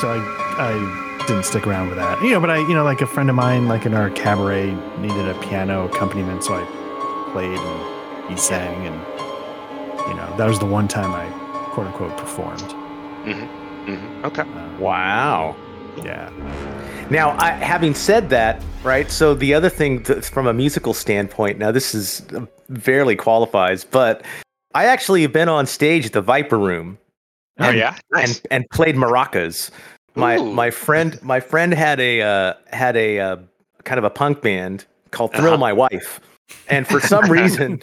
So I I didn't stick around with that. You know, but I you know like a friend of mine like in our cabaret needed a piano accompaniment, so I played and he sang, and you know that was the one time I quote unquote performed. Mhm. Okay. Uh, Wow. Yeah. Now, I, having said that, right? So the other thing th- from a musical standpoint, now this is uh, barely qualifies, but I actually have been on stage at the Viper Room Oh And- yeah. Nice. and and played maracas. My Ooh. my friend my friend had a uh, had a uh, kind of a punk band called Thrill Uh-huh. My Wife, and for some reason,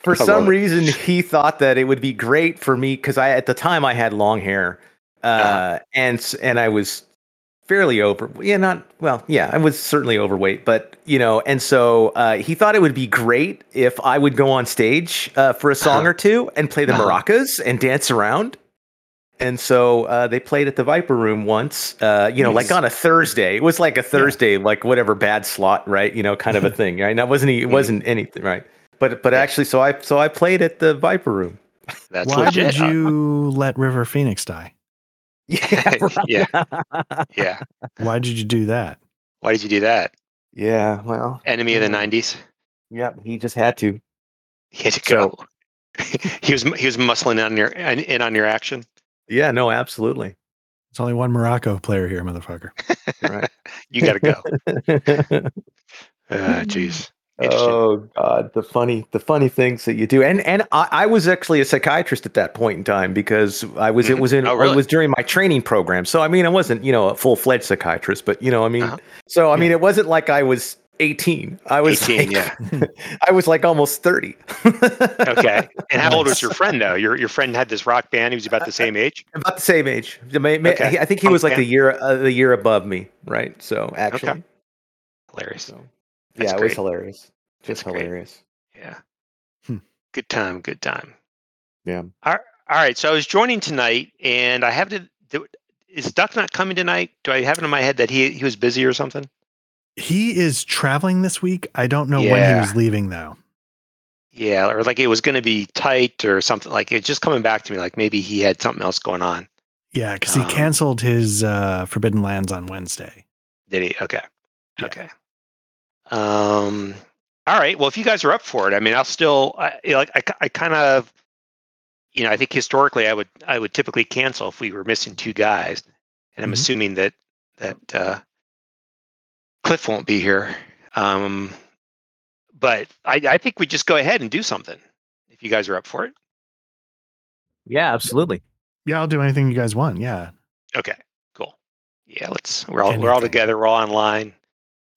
for some love it. reason, he thought that it would be great for me because I at the time I had long hair, uh, Uh-huh. and and I was fairly over yeah not well yeah i was certainly overweight but you know and so uh, he thought it would be great if i would go on stage uh, for a song Uh-huh. or two and play the Uh-huh. maracas and dance around and so uh, they played at the viper room once uh, you know Nice. like on a thursday it was like a thursday like whatever bad slot right you know kind of a thing right that wasn't it wasn't anything right but but Yeah. actually so i so i played at the viper room That's Why legit. did you let River Phoenix die? yeah yeah. Yeah. Why did you do that? Why did you do that? yeah well Enemy of the '90s. yeah he just had to He had to go. he was he was muscling on your in on your action. Yeah no absolutely It's only one Morocco player here, motherfucker. right You got to go. Ah, Jeez. Interesting. oh god the funny the funny things that you do and and I, I was actually a psychiatrist at that point in time because i was it was in Oh, really? it was during my training program so i mean i wasn't you know a full-fledged psychiatrist but you know i mean Uh-huh. so i mean it wasn't like i was 18 i was 18, like, yeah. i was like almost 30 Okay. And how old was your friend though? Your your friend had this rock band. He was about the same age. about the same age Okay. i think he was like the year uh, the year above me right so actually Hilarious. so yeah it was hilarious just That's great. hilarious Yeah. Hmm. Good time. Good time. Yeah. All, all right. So I was joining tonight, and I have to. Do, is Duck not coming tonight? Do I have it in my head that he he was busy or something? He is traveling this week. I don't know when he was leaving though. Yeah, or like it was going to be tight or something. Like it's just coming back to me. Like maybe he had something else going on. Yeah, because he Um, canceled his uh, Forbidden Lands on Wednesday. Did he? Okay. Yeah. Okay. Um. All right. Well, if you guys are up for it, I mean, I'll still. I, you know, like I, I kind of. You know, I think historically, I would I would typically cancel if we were missing two guys, and I'm Mhm. assuming that that uh, Cliff won't be here. Um, but I, I think we just go ahead and do something if you guys are up for it. yeah absolutely Yeah, I'll do anything you guys want. Yeah. Okay. Cool. Yeah. Let's. We're all we're all together. We're all online.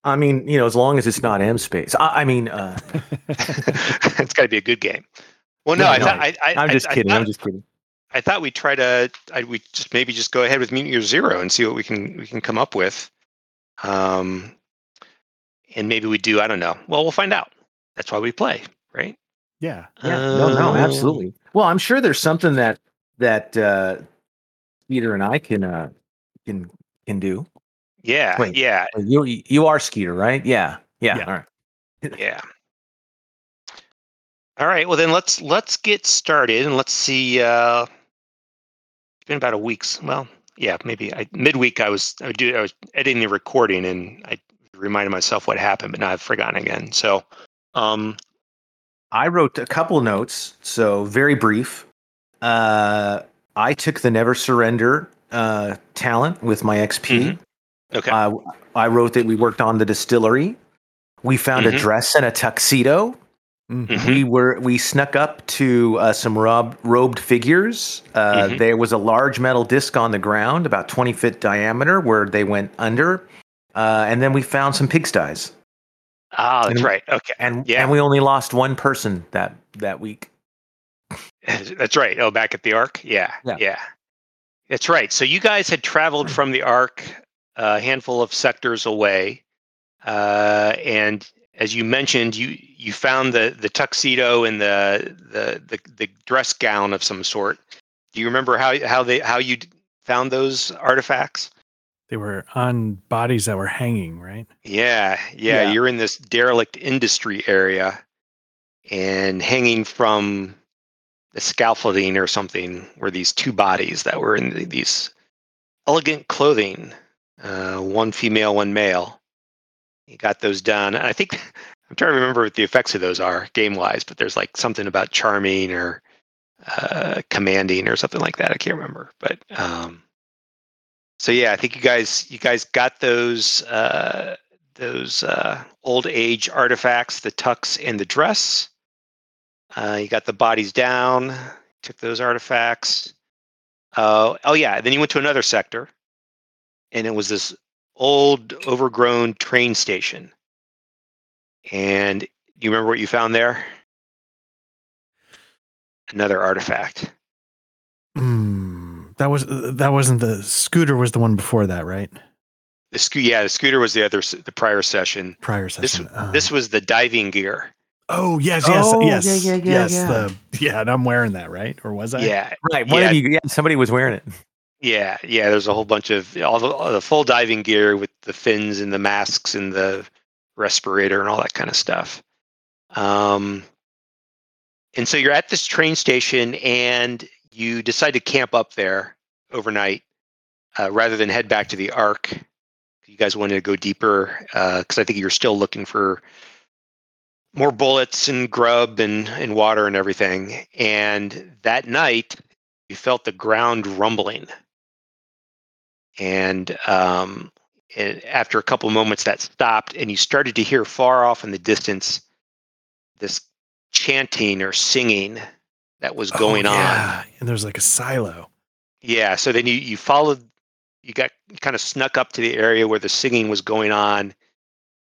I mean, you know, as long as it's not M space. I, I mean, uh, it's got to be a good game. Well, no, No, I, no, thought I, I, I'm just I kidding. thought- I'm just kidding. I thought we'd try to. I, we just maybe just go ahead with Mutant Year Zero and see what we can we can come up with. Um, and maybe we do. I don't know. Well, we'll find out. That's why we play, right? yeah. Yeah, no, no, Um, absolutely. Well, I'm sure there's something that that uh, Peter and I can uh, can can do. Yeah, Wait. yeah, You you are Skeeter, right? Yeah, yeah. Yeah. All right. yeah. All right. Well, then let's let's get started and let's see. Uh, it's been about a week's. Well, yeah, maybe I, midweek. I was I do I was editing the recording and I reminded myself what happened, but now I've forgotten again. So, um, I wrote a couple notes, so very brief. Uh, I took the Never Surrender uh, talent with my XP. Mhm. okay. Uh, I wrote that we worked on the distillery. We found Mhm. a dress and a tuxedo. Mhm. Mhm. We were we snuck up to uh, some rob, robed figures. Uh, Mhm. There was a large metal disc on the ground, about twenty foot diameter, where they went under. Uh, and then we found some pigsties, Ah, that's and- right. Okay. and Yeah. and we only lost one person that that week. That's right. Oh, back at the Ark. Yeah, Yeah. yeah. That's right. So you guys had traveled from the Ark a handful of sectors away, uh, and as you mentioned, you you found the the tuxedo and the the the, the dress gown of some sort. Do you remember how how they how you found those artifacts? They were on bodies that were hanging, right? Yeah, yeah, Yeah. You're in this derelict industry area, and hanging from the scaffolding or something were these two bodies that were in these elegant clothing, uh, one female, one male. You got those done. And I think I'm trying to remember what the effects of those are game wise, but there's like something about charming or uh, commanding or something like that. I can't remember, but um, so yeah, I think you guys you guys got those uh, those uh, old age artifacts, the tux and the dress. Uh, you got the bodies down, took those artifacts. Uh, oh yeah, then you went to another sector, and it was this old, overgrown train station. And you remember what you found there? Another artifact. Hmm. That was that wasn't the scooter. Was the one before that, right? The sco- yeah, the scooter was the other the prior session. Prior This session. Uh, this was the diving gear. Oh yes, yes, Oh, yes, yeah, yeah, yeah, yes. yeah. The yeah, and I'm wearing that, right? Or was I? Yeah, Right. One Yeah. of you, yeah, somebody was wearing it. Yeah, yeah. There's a whole bunch of all the, all the full diving gear with the fins and the masks and the respirator and all that kind of stuff. Um, and so you're at this train station and you decide to camp up there overnight uh, rather than head back to the Ark. You guys wanted to go deeper because I think you're still looking for more bullets and grub and, and water and everything. And that night, you felt the ground rumbling. And um, and after a couple moments, that stopped, and you started to hear far off in the distance this chanting or singing that was Oh, going on. yeah. And there's like a silo. Yeah. So then you you followed, you got you kind of snuck up to the area where the singing was going on,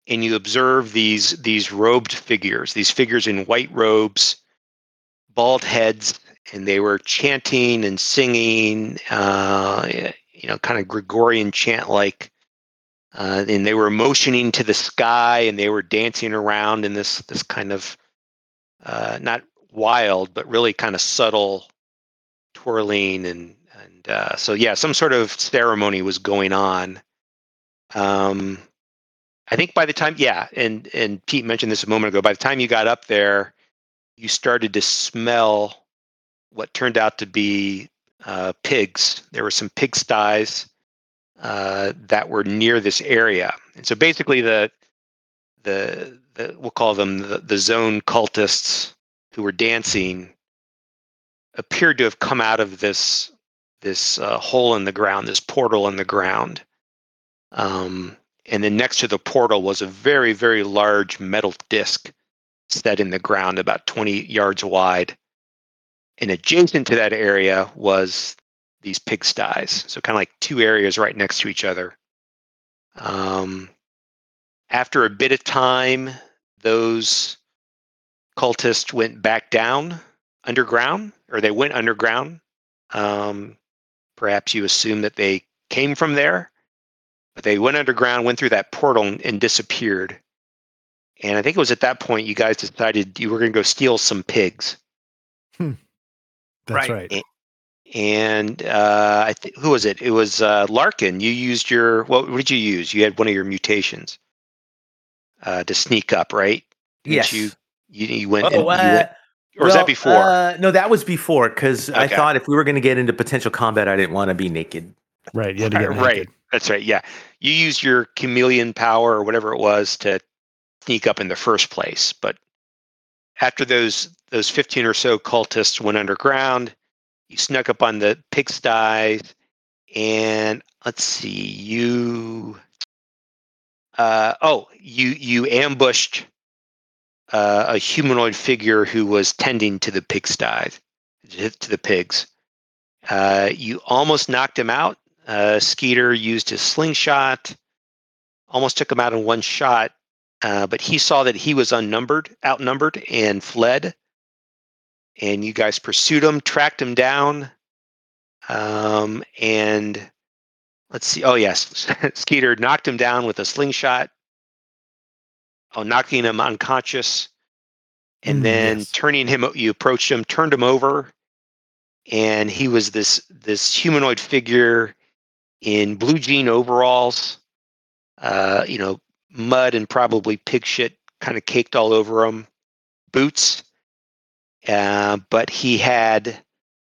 and you observed these these robed figures, these figures in white robes, bald heads, and they were chanting and singing, uh, you know, kind of Gregorian chant like. Uh, and they were motioning to the sky, and they were dancing around in this this kind of uh, not wild, but really kind of subtle twirling and and uh, so yeah, some sort of ceremony was going on. Um, I think by the time yeah, and and Pete mentioned this a moment ago. By the time you got up there, you started to smell what turned out to be uh, pigs. There were some pig sties uh, that were near this area, and so basically the the, the we'll call them the, the zone cultists who were dancing appeared to have come out of this this uh, hole in the ground, this portal in the ground. Um, and then next to the portal was a very, very large metal disc set in the ground, about 20 yards wide. And adjacent to that area was these pigsties. So kind of like two areas right next to each other. Um, after a bit of time, those cultists went back down underground, or they went underground. Um, perhaps you assume that they came from there, but they went underground, went through that portal, and, and disappeared. And I think it was at that point you guys decided you were going to go steal some pigs. That's Right. right. And uh, I th- who was it? It was uh, Larkin. You used your what, what did you use? You had one of your mutations uh, to sneak up, right? Didn't Yes. You, you you went. and- Oh, you uh, went- or was that before? Uh, no, that was before because I thought if we were going to get into potential combat, I didn't want to be naked. Right. You had to get Uh, naked. right. That's right. Yeah. You used your chameleon power or whatever it was to sneak up in the first place. But after those those 15 or so cultists went underground, you snuck up on the pigsties and let's see, you uh oh, you you ambushed uh, a humanoid figure who was tending to the pigsties, to the pigs. Uh, you almost knocked him out. Skeeter used his slingshot, almost took him out in one shot, uh, but he saw that he was unnumbered, outnumbered, and fled. And you guys pursued him, tracked him down, um, and let's see. Oh yes, Skeeter knocked him down with a slingshot. Oh, knocking him unconscious, and Mm, then yes. turning him. You approached him, turned him over, and he was this this humanoid figure in blue jean overalls, uh, you know, mud and probably pig shit kind of caked all over him, boots, uh, but he had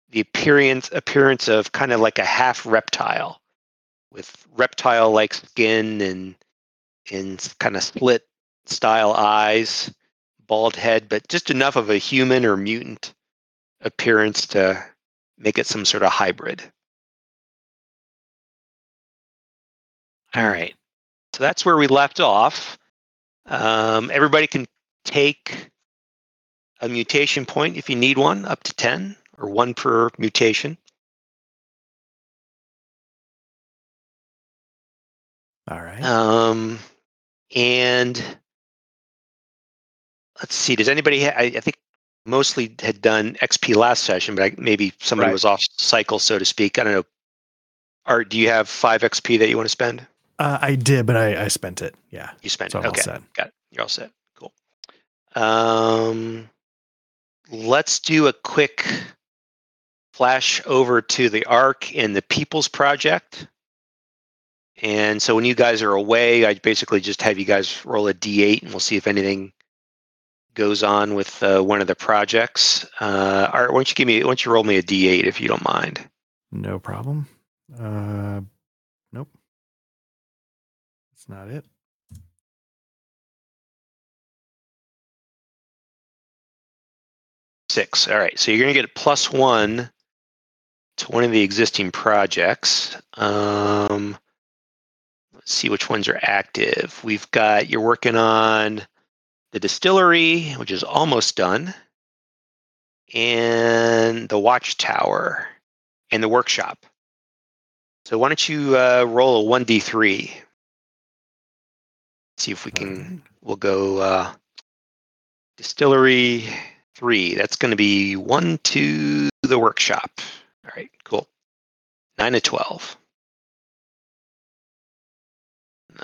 the appearance appearance of kind of like a half reptile, with reptile-like skin and and kind of slit style eyes, bald head, but just enough of a human or mutant appearance to make it some sort of hybrid. All right. So that's where we left off. Um, everybody can take a mutation point if you need one, up to 10, or one per mutation. All right. Um, and let's see, does anybody, ha- I, I think mostly had done XP last session, but I, maybe somebody Right. was off cycle, so to speak. I don't know. Art, do you have five XP that you want to spend? Uh, I did, but I, I spent it. Yeah. You spent So it. I'm Okay. Got it. You're all set. Cool. Um, let's do a quick flash over to the ARC and the People's Project. And so when you guys are away, I basically just have you guys roll a d8 and we'll see if anything goes on with uh, one of the projects. Uh, Art, why don't you give me, why don't you roll me a d8 if you don't mind? No problem. Uh. Not it. Six. All right. So you're going to get plus one to one of the existing projects. Um, let's see which ones are active. We've got, you're working on the distillery, which is almost done, and the watchtower and the workshop. So why don't you uh, roll a 1d3? See if we can we'll go uh, distillery three. That's going to be one to the workshop. All right, cool. Nine of twelve.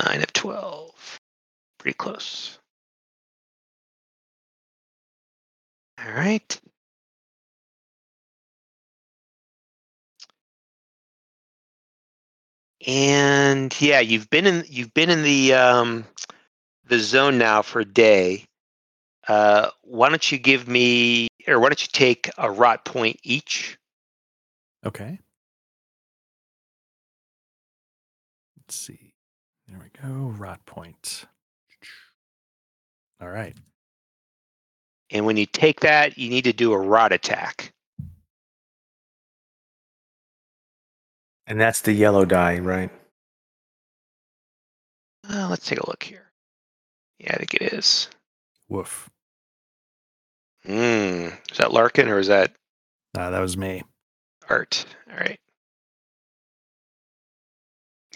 Nine of twelve. Pretty close. All right. And yeah, you've been in you've been in the um, the zone now for a day. Uh, why don't you give me, or why don't you take a rot point each? Okay. Let's see. There we go. Rot point. All right. And when you take that, you need to do a rot attack. And that's the yellow die, right? Uh, let's take a look here. Yeah, I think it is. Woof. Hmm. Is that Larkin or is that Uh, that was me. Art? All right.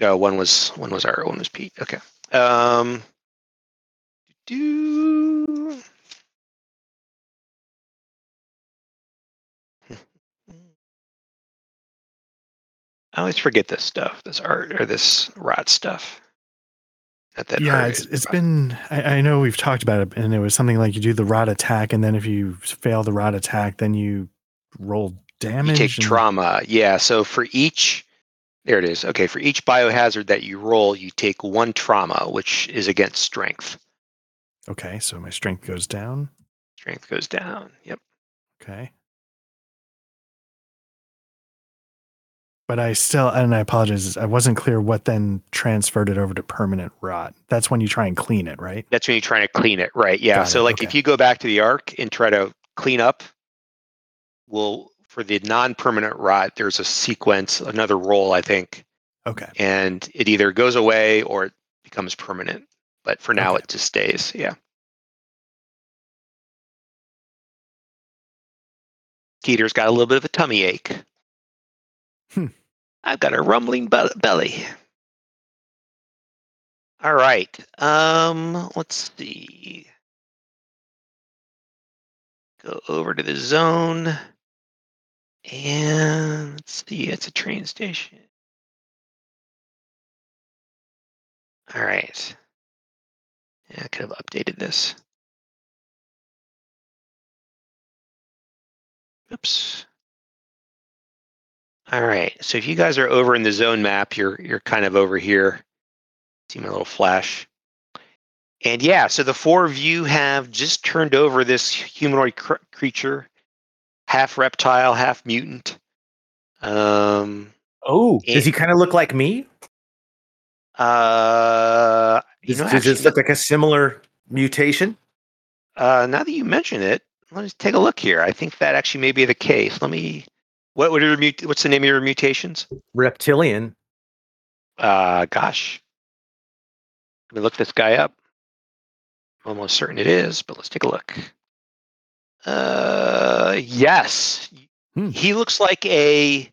Oh, one was one was Art, one was Pete. Okay. Um. Do. I always forget this stuff, this art or this rot stuff. Not that yeah, it's it's been. I, I know we've talked about it, and it was something like you do the rot attack, and then if you fail the rot attack, then you roll damage you take and- trauma. Yeah. So for each, there it is. Okay. For each biohazard that you roll, you take one trauma, which is against strength. Okay, so my strength goes down. Strength goes down. Yep. Okay. But I still, and I apologize, I wasn't clear what then transferred it over to permanent rot. That's when you try and clean it, right? That's when you're trying to clean it, right? Yeah. Got so it, like if you go back to the arc and try to clean up, well, for the non-permanent rot, there's a sequence, another roll, I think, Okay. and it either goes away or it becomes permanent. But for now, Okay. it just stays. Yeah. Skeeter's got a little bit of a tummy ache. Hmm. I've got a rumbling be- belly. All right. Um, let's see. Go over to the zone. And let's see, it's a train station. All right. Yeah, I could have updated this. Oops. All right. So if you guys are over in the zone map, you're you're kind of over here. See my little flash. And yeah, so the four of you have just turned over this humanoid cr- creature half reptile, half mutant. Um, Oh, And- does he kind of look like me? uh, you Does, know, does actually, this look like a similar mutation? uh, now that you mention it, let me take a look here. I think that actually may be the case. Let me. What are your mut- What's the name of your mutations? Reptilian. Uh, gosh. Let me look this guy up. I'm almost certain it is, but let's take a look. Uh, yes, Hmm. he looks like a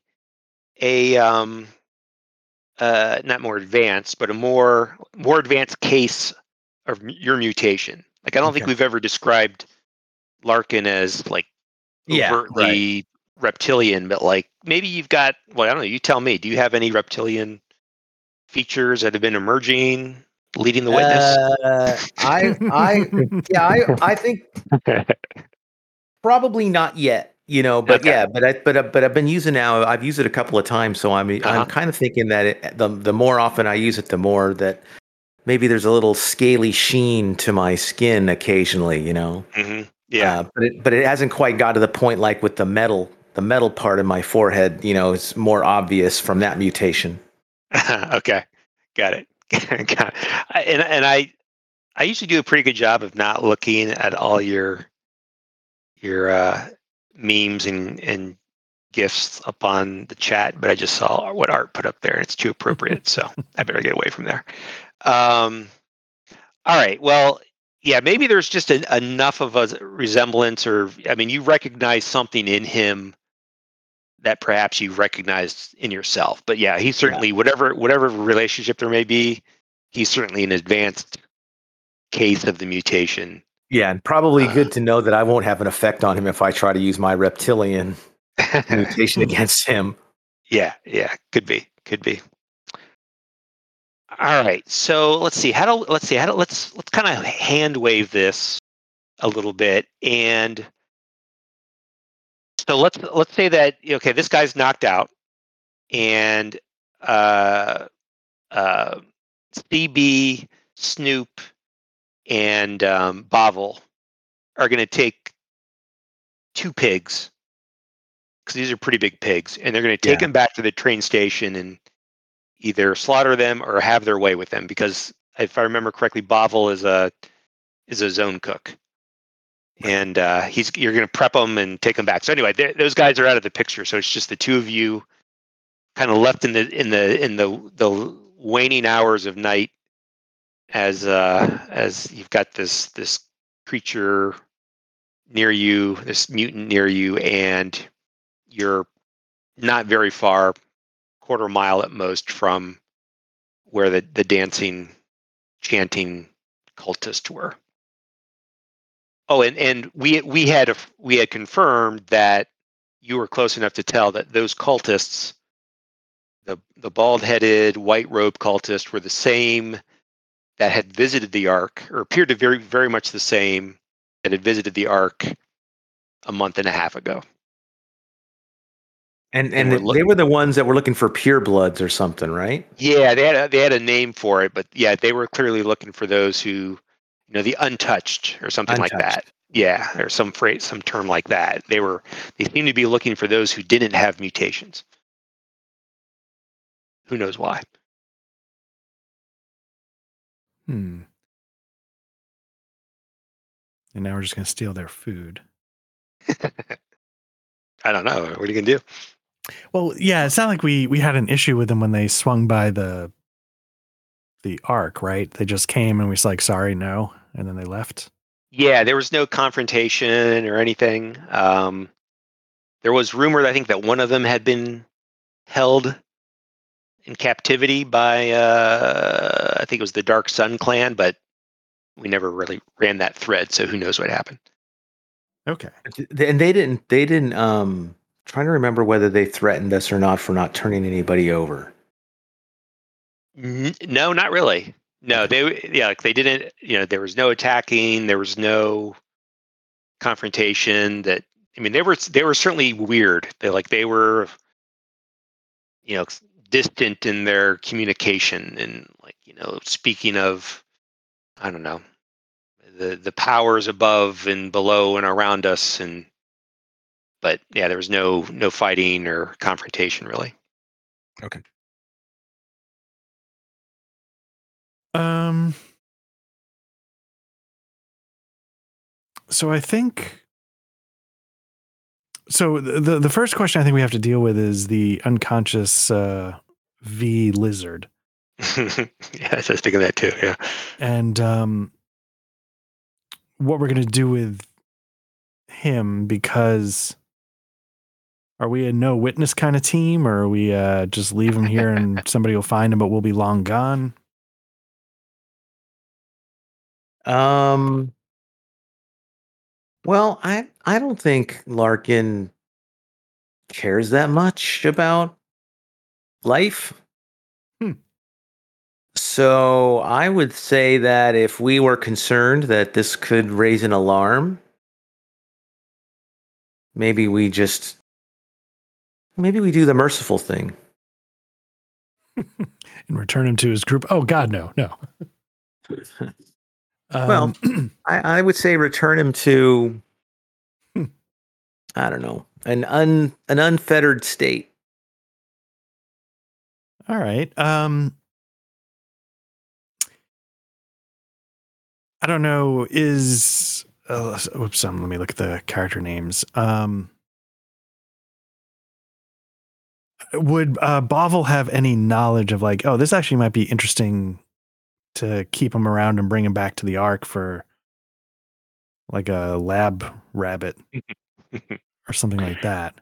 a um uh not more advanced, but a more more advanced case of your mutation. Like I don't think we've ever described Larkin as like Yeah, overtly reptilian, but like maybe you've got well, I don't know. You tell me. Do you have any reptilian features that have been emerging, leading the witness? Uh, I, I, yeah, I, I think probably not yet. You know, but Okay. yeah, but I, but I- but I've been using now. I've used it a couple of times, so I'm Uh-huh. I'm kind of thinking that it, the the more often I use it, the more that maybe there's a little scaly sheen to my skin occasionally. You know, hmm Yeah. Uh, but it but it hasn't quite got to the point like with the metal. The metal part of my forehead, you know, is more obvious from that mutation. okay, got it. got it. And and I I usually do a pretty good job of not looking at all your your uh, memes and and gifts up on the chat, but I just saw what Art put up there, it's too appropriate, so I better get away from there. Um, all right, well. Yeah, maybe there's just enough of a resemblance, or I mean, you recognize something in him that perhaps you recognized in yourself. But yeah, he certainly whatever whatever relationship there may be, he's certainly an advanced case of the mutation. Yeah, and probably Uh, good to know that I won't have an effect on him if I try to use my reptilian mutation against him. yeah, yeah, could be, could be. All right, so let's see how to let's see how to let's let's kind of hand wave this a little bit and so let's let's say that okay this guy's knocked out and uh uh cb snoop and um bovel are going to take two pigs because these are pretty big pigs and they're going to take Yeah. them back to the train station and either slaughter them or have their way with them because if i remember correctly bovel is a is a zone cook and uh, he's you're going to prep them and take them back. So anyway, those guys are out of the picture. So it's just the two of you, kind of left in the in the in the the waning hours of night, as uh, as you've got this this creature near you, this mutant near you, and you're not very far, quarter mile at most from where the the dancing, chanting cultists were. Oh, and, and we we had a, we had confirmed that you were close enough to tell that those cultists, the the bald headed white robe cultists, were the same that had visited the Ark, or appeared to very very much the same that had visited the Ark a month and a half ago. And And and we're they were the ones that were looking for purebloods or something, right? Yeah, they had a, they had a name for it, but yeah, they were clearly looking for those who, know, the untouched or something like that. Yeah, or some phrase, some term like that. They were they seemed to be looking for those who didn't have mutations. Who knows why? Hmm. And now we're just going to steal their food. I don't know. What are you gonna do? Well, yeah, it's not like we we had an issue with them when they swung by the the arc, right? They just came and we was like, sorry, no, and then they left. Yeah, there was no confrontation or anything. Um, there was rumor, I think, that one of them had been held in captivity by, uh, I think it was the Dark Sun clan, but we never really ran that thread, so who knows what happened. Okay. And they didn't they didn't um trying to remember whether they threatened us or not for not turning anybody over. No, not really. No, they yeah, like they didn't. You know, there was no attacking. There was no confrontation. That I mean, they were they were certainly weird. They like they were, you know, distant in their communication and like you know, speaking of, I don't know, the the powers above and below and around us and but yeah, there was no no fighting or confrontation really. Um. So I think. So the the- the first question I think we have to deal with is the unconscious uh, V lizard, yeah, I was thinking that too. Yeah. and um, what we're gonna do with him because. Are we a no witness kind of team, or are we uh, just leave him here and somebody will find him, but we'll be long gone? Um. Well, I I don't think Larkin cares that much about life. Hmm. So I would say that if we were concerned that this could raise an alarm, maybe we just maybe we do the merciful thing. and return him to his group. Oh God, no, no. Well, Um, I, I would say return him to Hmm. I don't know an un an unfettered state. all right. Um, I don't know. Is uh, oops. Um, let me look at the character names. Um, would uh, Bovel have any knowledge of like, oh, this actually might be interesting to keep him around and bring him back to the Ark for like a lab rabbit or something like that?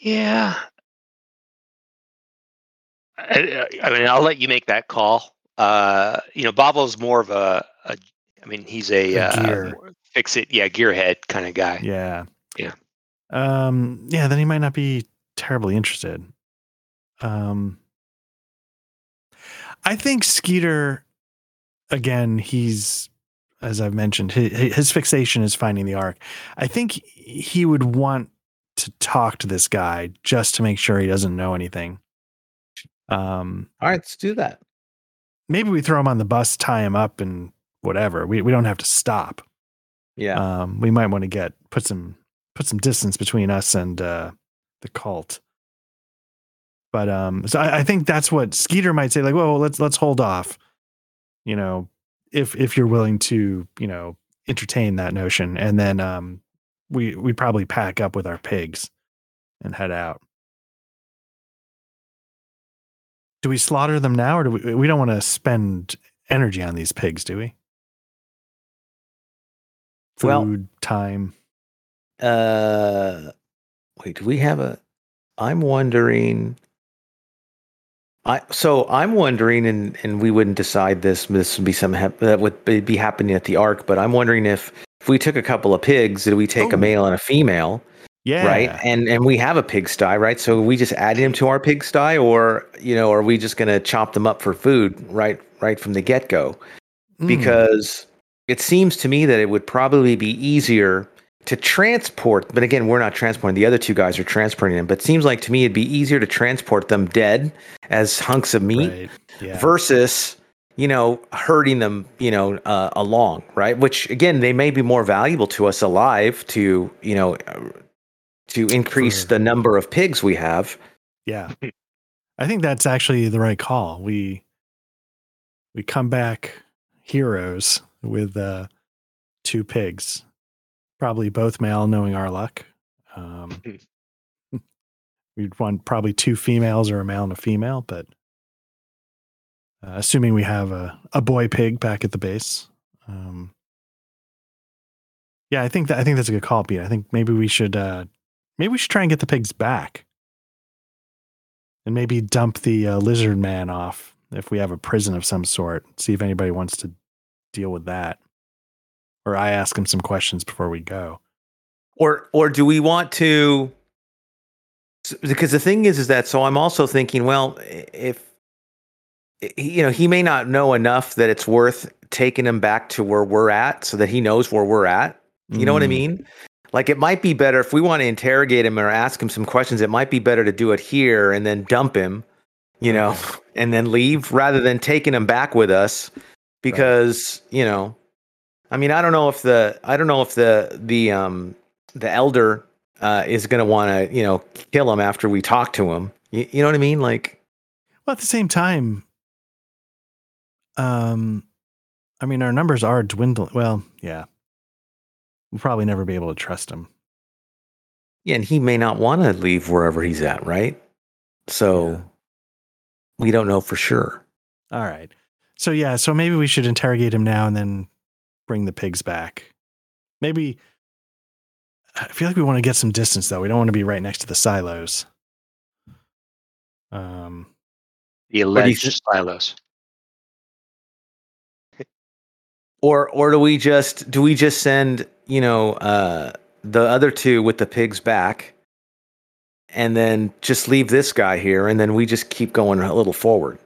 Yeah. I, I mean, I'll let you make that call. Uh, you know, Bobo's more of a, a I mean, he's a, A uh, gear. more fix it, yeah, gearhead kind of guy. Yeah. Yeah. Um, yeah, then he might not be terribly interested. Um, I think Skeeter, again, he's, as I've mentioned, his, his fixation is finding the arc. I think he would want to talk to this guy just to make sure he doesn't know anything. Um, All right, let's do that. maybe we throw him on the bus, tie him up, and whatever. We we don't have to stop. Yeah. Um, we might want to get put some put some distance between us and uh, the cult. But um, so I, I think that's what Skeeter might say. Like, well, let's let's hold off. You know, if if you're willing to, you know, entertain that notion, and then um, we we probably pack up with our pigs and head out. Do we slaughter them now, or do we? We don't want to spend energy on these pigs, do we? Food, Well- time. Uh, wait, do we have a? I'm wondering. I so I'm wondering, and and we wouldn't decide this. This would be some that would be happening at the Ark. But I'm wondering if if we took a couple of pigs, did we take Oh. a male and a female, Yeah. right? And and we have a pigsty, right? So we just add him to our pigsty, or you know, are we just gonna chop them up for food, right? Right from the get go Mm. because it seems to me that it would probably be easier to transport but again we're not transporting the other two guys are transporting them but it seems like to me it'd be easier to transport them dead as hunks of meat Right. Yeah. versus you know herding them you know uh, along right which again they may be more valuable to us alive to you know uh, to increase the number of pigs we have Yeah. I think that's actually the right call. We we come back heroes with uh two pigs. Probably both male knowing our luck. Um we'd want probably two females or a male and a female, but uh, assuming we have a, a boy pig back at the base. Um yeah, I think that I think that's a good call, Pete. I think maybe we should uh maybe we should try and get the pigs back and maybe dump the uh, lizard man off if we have a prison of some sort. See if anybody wants to deal with that, or I ask him some questions before we go. or or do we want to because the thing is is that so i'm also thinking well if you know he may not know enough that it's worth taking him back to where we're at so that he knows where we're at. You know what i Mm, mean? Like it might be better if we want to interrogate him or ask him some questions it might be better to do it here and then dump him you know and then leave rather than taking him back with us because you know i mean i don't know if the i don't know if the the um the elder uh, is going to want to, you know, kill him after we talk to him. You, you know what I mean? Like, Well, at the same time, um, I mean, our numbers are dwindling. Well, yeah, we'll probably never be able to trust him. yeah, and he may not want to leave wherever he's at, right? So Yeah. we don't know for sure. All right. So yeah, so maybe we should interrogate him now and then bring the pigs back. Maybe I feel like we want to get some distance though. We don't want to be right next to the silos. Um The do you alleged think- silos. Or or do we just do we just send you know uh, the other two with the pigs back, and then just leave this guy here, and then we just keep going a little forward.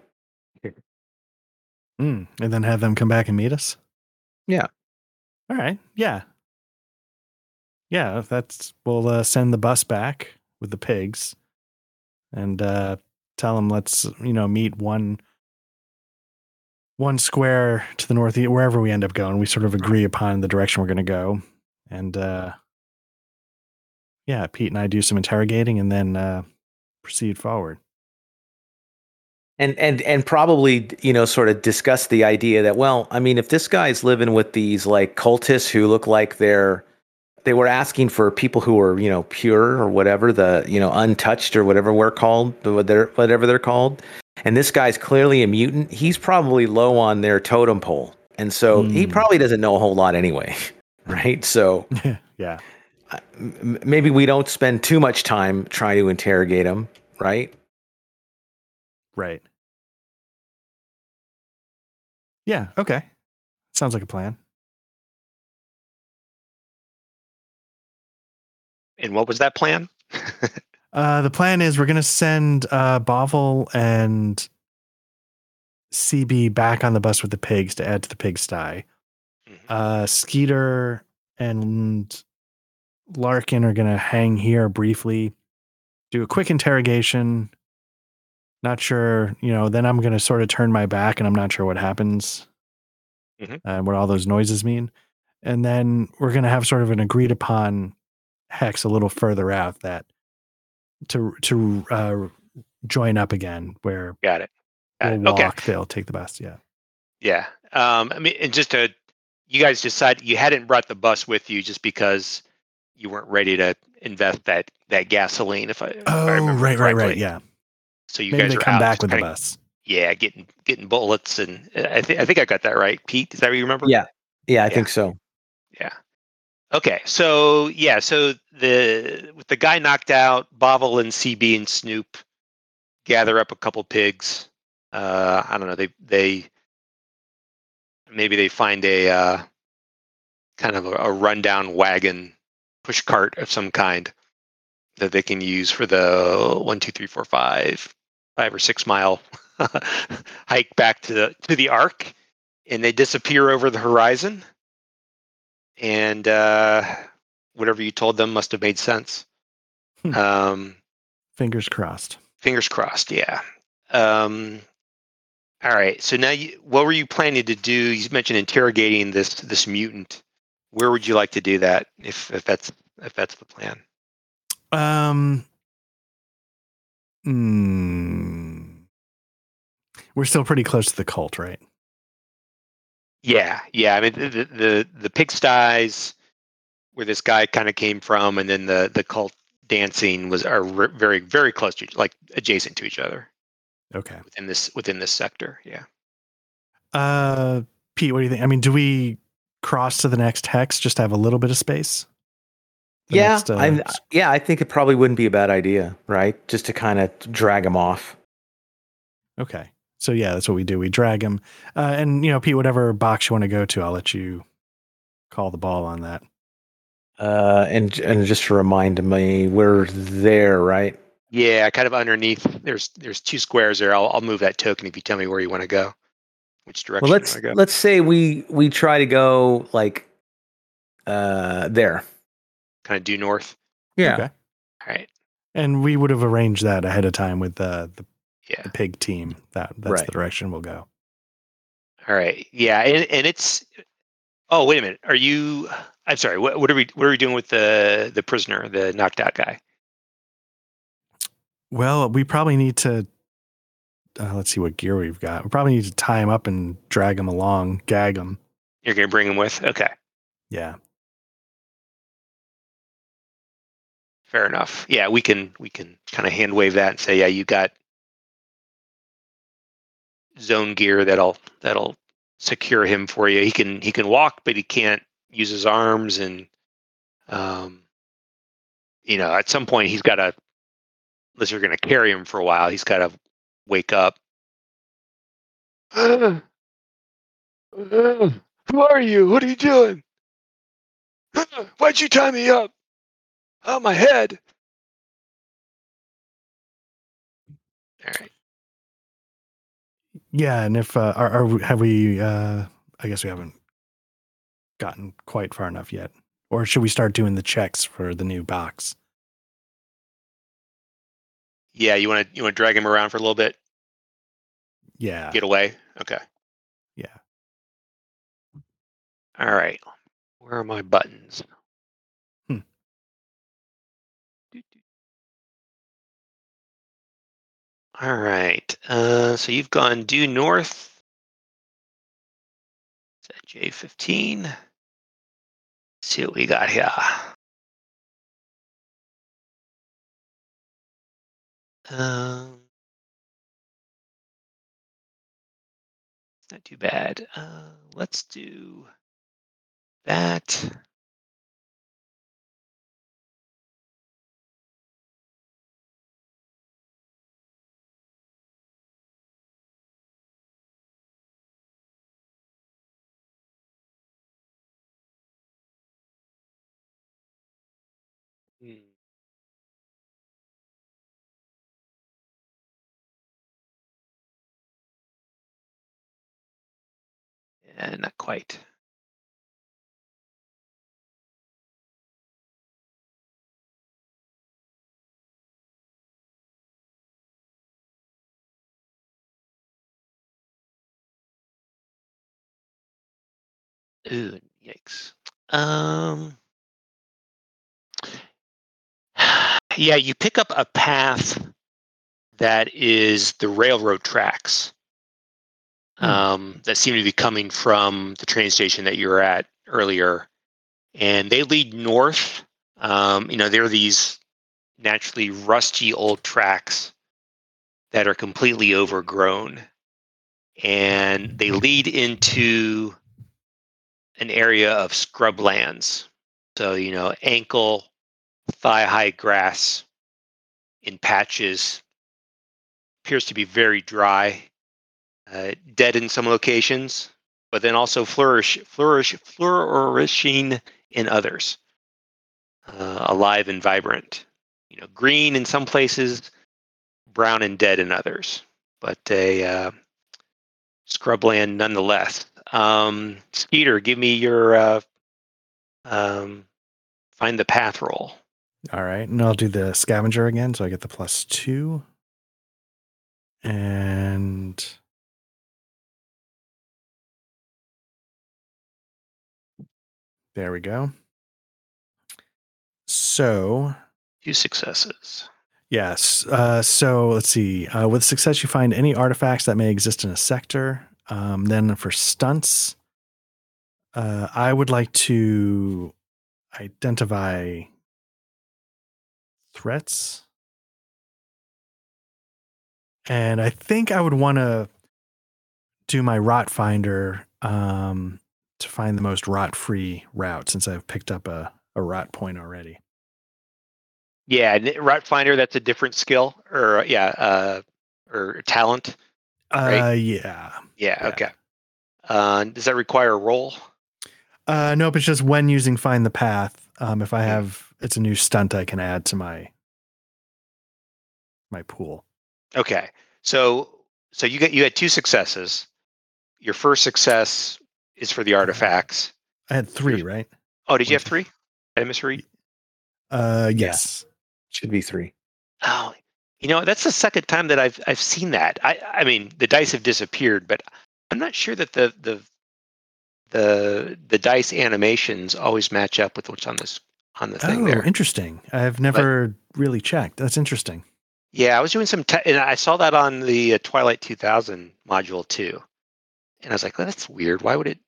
mm, and then have them come back and meet us? Yeah. All right. Yeah. Yeah, that's we'll uh, send the bus back with the pigs and uh tell them let's, you know, meet one one square to the north wherever we end up going. We sort of agree upon the direction we're going to go and uh yeah, Pete and I do some interrogating and then uh proceed forward. And and and probably you know sort of discuss the idea that well i mean if this guy's living with these like cultists who look like they're they were asking for people who are you know pure or whatever the you know untouched or whatever we're called what they're- whatever they're called and this guy's clearly a mutant he's probably low on their totem pole and so he Hmm. probably doesn't know a whole lot anyway right so yeah. maybe we don't spend too much time trying to interrogate him right Right. Yeah, okay. Sounds like a plan. And what was that plan? Uh, the plan is we're going to send uh, Bovel and CB back on the bus with the pigs to add to the pigsty. Mhm. Uh, Skeeter and Larkin are going to hang here briefly, do a quick interrogation. Not sure, you know, then I'm going to sort of turn my back and I'm not sure what happens Mhm. and what all those noises mean. And then we're going to have sort of an agreed upon hex a little further out that to to uh, join up again where Got it. Got we'll it. Okay. walk, they'll take the bus. Yeah. Yeah. Um, I mean, and just to, you guys decided you hadn't brought the bus with you just because you weren't ready to invest that that gasoline. If I, if Oh, remember right, right, right. Yeah. So you Maybe guys they are come out back with the kinda- bus. Yeah, getting getting bullets, and I think I think I got that right, Pete. Is that what you remember? yeah yeah i Yeah. think so Yeah. Okay. So yeah. So the with the guy knocked out, Bovel and CB and Snoop gather up a couple pigs. Uh, I don't know. They they maybe they find a uh, kind of a, a rundown wagon, push cart of some kind that they can use for the one, two, three, four, five, five or six mile hike back to the to the Ark, and they disappear over the horizon and uh, whatever you told them must have made sense. Hmm. Um, Fingers crossed. fingers crossed. Yeah. Um, all right. So now, you, what were you planning to do? You mentioned interrogating this this mutant. Where would you like to do that? If if that's if that's the plan. Um, mm, we're still pretty close to the cult, right? Yeah, yeah. I mean, the the the, pigsties where this guy kind of came from, and then the the cult dancing was are re- very very close to each, like adjacent to each other Okay. within this within this sector. Yeah. Uh, Pete, what do you think? I mean, do we cross to the next hex just to have a little bit of space? The yeah, next, uh, I'm, yeah, I think it probably wouldn't be a bad idea, right? Just to kind of drag him off. Okay. So yeah, that's what we do. We drag him. Uh, and you know, Pete, whatever box you want to go to, I'll let you call the ball on that. Uh, and and just to remind me, we're there, right? Yeah, kind of underneath. There's there's two squares there. I'll I'll move that token if you tell me where you want to go, which direction Well, let's you go. let's say we we try to go like uh there. Kind of due north. Yeah. Okay. All right. And we would have arranged that ahead of time with uh, the Yeah. the pig team. That that's Right. the direction we'll go. All right. Yeah, and and it's Oh, wait a minute. Are you? I'm sorry. What, what are we? What are we doing with the the prisoner, the knocked out guy? Well, we probably need to. Uh, let's see what gear we've got. We probably need to tie him up and drag him along, gag him. You're gonna bring him with? Okay, Yeah. Fair enough. Yeah, we can we can kind of hand wave that and say, yeah, you got zone gear that'll that'll secure him for you. He can he can walk, but he can't use his arms, and um, you know, at some point he's got to. Unless you're going to carry him for a while, he's got to wake up. Who are you? What are you doing? Why'd you tie me up? Oh, my head. All right. Yeah, and if uh, are, are we, have we? Uh, I guess we haven't gotten quite far enough yet. Or should we start doing the checks for the new box? Yeah, you want to you want to drag him around for a little bit, Yeah. get away. Okay. Yeah. All right. Where are my buttons? All right. Uh, so you've gone due north. Is that J15? see what we got here. Um, not too bad. Uh, let's do that. Hmm. Yeah, not quite. Ooh, yikes. Um, yeah, you pick up a path that is the railroad tracks Hmm. um, that seem to be coming from the train station that you were at earlier, and they lead north. Um, you know, there are these naturally rusty old tracks that are completely overgrown, and they lead into an area of scrublands. So, you know, ankle, thigh high grass in patches appears to be very dry, uh, dead in some locations, but then also flourish, flourish, flourishing in others, uh, alive and vibrant. You know, green in some places, brown and dead in others, but a uh, scrubland nonetheless. Um, Scitor, give me your uh, um, find the path roll. All right, and I'll do the scavenger again, so I get the plus two. And there we go. So Two successes. Yes. Uh, so let's see. Uh, with success, you find any artifacts that may exist in a sector. Um, then for stunts, uh, I would like to identify threats. And I think I would want to do my rot finder um, to find the most rot free route since I've picked up a, a rot point already. Yeah, Rot Finder. That's a different skill, or yeah, uh, or talent. Uh, yeah. Yeah. Yeah. Okay. Uh, does that require a roll? Uh, nope, it's just when using find the path. Um, if I Hmm. have, it's a new stunt I can add to my my pool. Okay. So so you get you had two successes. Your first success is for the artifacts. I had three, right? Oh, did you have three? Did I misread? Uh, Yeah. yes. Should be three. Oh, you know that's the second time that I've I've seen that. I I mean the dice have disappeared, but I'm not sure that the the the the dice animations always match up with what's on this on the thing oh, there. interesting. I've never really checked. That's interesting. Yeah, I was doing some, te- and I saw that on the uh, Twilight 2000 module too, and I was like, well, "That's weird. Why would it?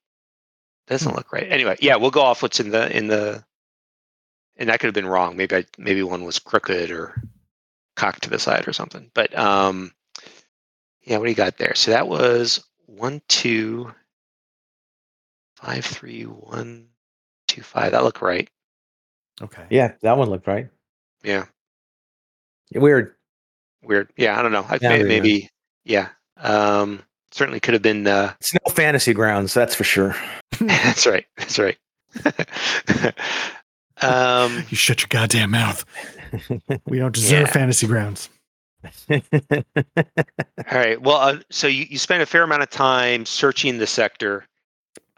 Doesn't Hmm. look right." Anyway, yeah, we'll go off what's in the in the, and that could have been wrong. Maybe I maybe one was crooked or cocked to the side or something. But um, yeah, what do you got there? So that was one two five three one two five. That looked right. Okay. Yeah, that one looked right. Yeah, Weird. weird. Yeah, I don't know. I, Yeah, may- weird. maybe yeah. Um, certainly could have been. Uh, It's no fantasy grounds, that's for sure. that's right. That's right. um, You shut your goddamn mouth. We don't deserve Yeah. fantasy grounds. all right. Well, uh, so you, you spent a fair amount of time searching the sector.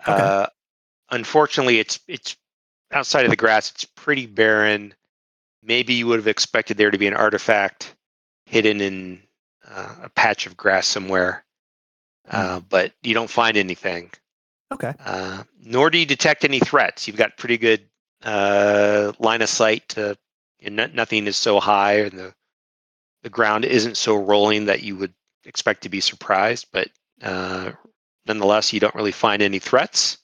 Okay. Uh, unfortunately, it's it's outside of the grass. It's pretty barren. Maybe you would have expected there to be an artifact hidden in uh, a patch of grass somewhere, uh, but you don't find anything. Okay. Uh, nor do you detect any threats. You've got pretty good uh, line of sight. To, nothing is so high, and the the ground isn't so rolling that you would expect to be surprised. But uh, nonetheless, you don't really find any threats.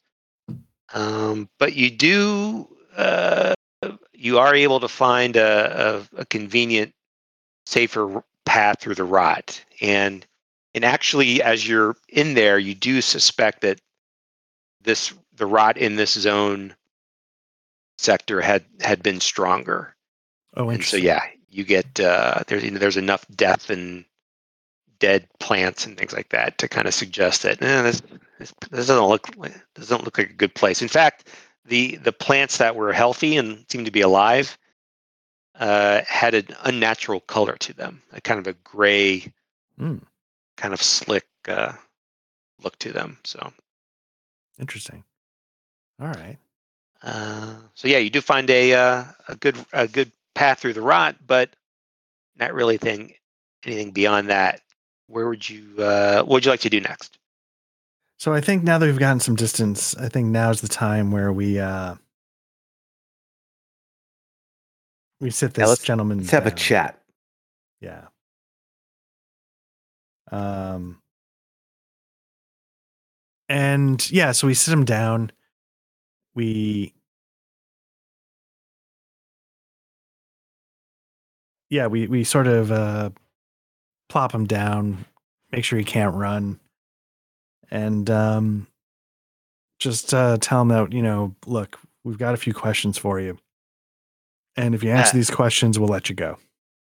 Um, but you do. Uh, you are able to find a, a, a convenient, safer path through the rot, and and actually, as you're in there, you do suspect that this the rot in this zone sector had had been stronger. Oh, And so yeah, you get uh, there's you know, there's enough death and dead plants and things like that to kind of suggest that eh, this, this this doesn't look like- doesn't look like a good place. In fact, the the plants that were healthy and seemed to be alive uh, had an unnatural color to them, a kind of a gray, Mm. kind of slick uh, look to them. So Interesting. All right. Uh, so yeah, you do find a uh, a good a good path through the rot, but not really thing anything beyond that. Where would you uh, what would you like to do next? So I think now that we've gotten some distance, I think now's the time where we uh we sit Yeah, this let's- gentleman. Let's have a chat. Yeah. Um and yeah, so we sit him down. We Yeah, we we sort of uh plop him down, make sure he can't run. And um just uh tell them that, you know, look, we've got a few questions for you. And if you answer Ah. these questions, we'll let you go.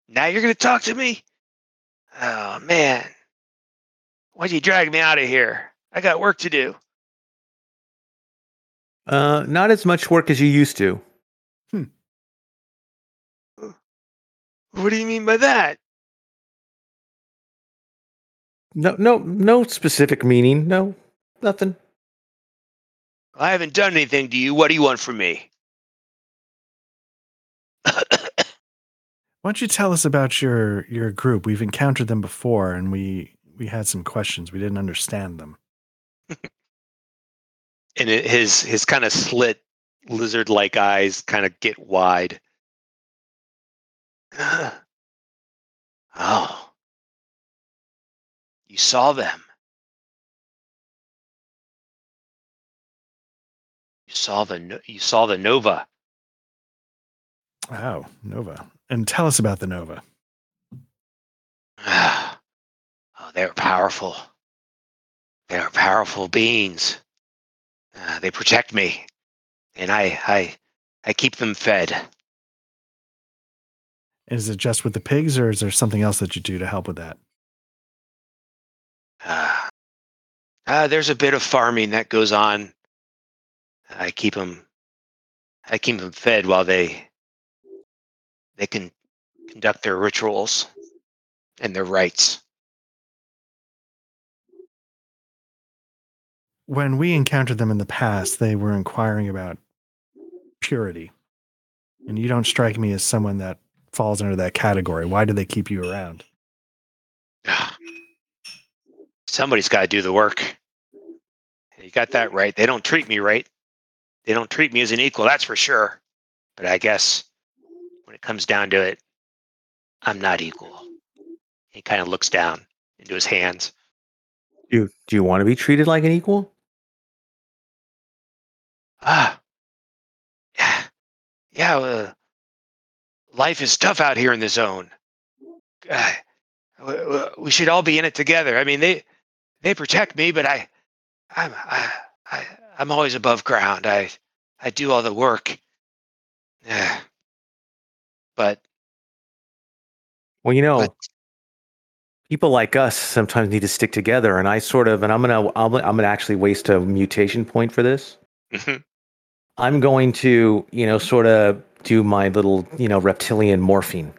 Now you're going to talk to me? Oh man, why'd you drag me out of here? I got work to do. Uh, not as much work as you used to. What do you mean by that? No, no, no specific meaning. No, nothing. I haven't done anything to you. What do you want from me? Why don't you tell us about your your group? We've encountered them before, and we we had some questions. We didn't understand them. and it, his his kind of slit lizard-like eyes kind of get wide. oh, you saw them. You saw the you saw the nova. Oh, Nova. And tell us about the Nova. oh, they were powerful. They are powerful beings. Uh, they protect me, and I I I keep them fed. Is it just with the pigs, or is there something else that you do to help with that? Uh, uh, there's a bit of farming that goes on. I keep them. I keep them fed while they they can conduct their rituals and their rites. When we encountered them in the past, they were inquiring about purity. And you don't strike me as someone that falls under that category. Why do they keep you around? Somebody's got to do the work, You got that right. They don't treat me right. They don't treat me as an equal, that's for sure. But I guess when it comes down to it, I'm not equal. He kind of looks down into his hands. You do you want to be treated like an equal? Ah, yeah, yeah. Uh, life is tough out here in the zone. W- we should all be in it together. I mean, they they protect me, but I, I'm I, I I'm always above ground. I I do all the work. Yeah, but Well, you know, but people like us sometimes need to stick together, and I sort of, and I'm gonna, I'm, I'm gonna actually waste a mutation point for this. Mhm. I'm going to, you know, sort of do my little, you know, reptilian morphine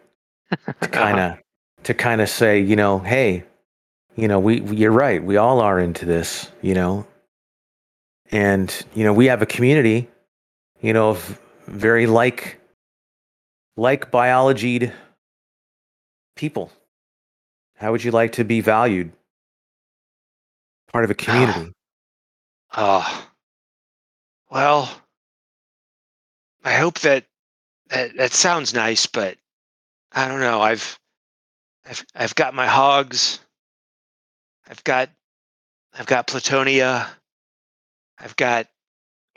to kind of, to kind of say, you know, hey, you know, we, you're right, we all are into this, you know, and you know, we have a community, you know, of very like, like biologied people. How would you like to be valued? Part of a community. Oh, well, I hope that, that that sounds nice, but I don't know. I've I've I've got my hogs. I've got I've got Platonia. I've got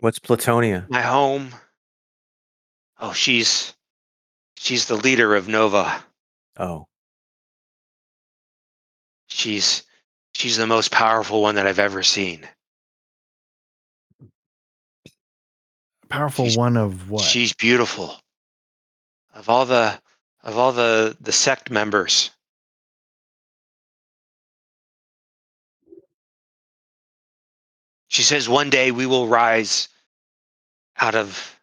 What's Platonia? my home. Oh, she's she's the leader of Nova. Oh, She's she's the most powerful one that I've ever seen. Powerful She's- one of what? She's beautiful. Of all the of all the the sect members, she says one day we will rise out of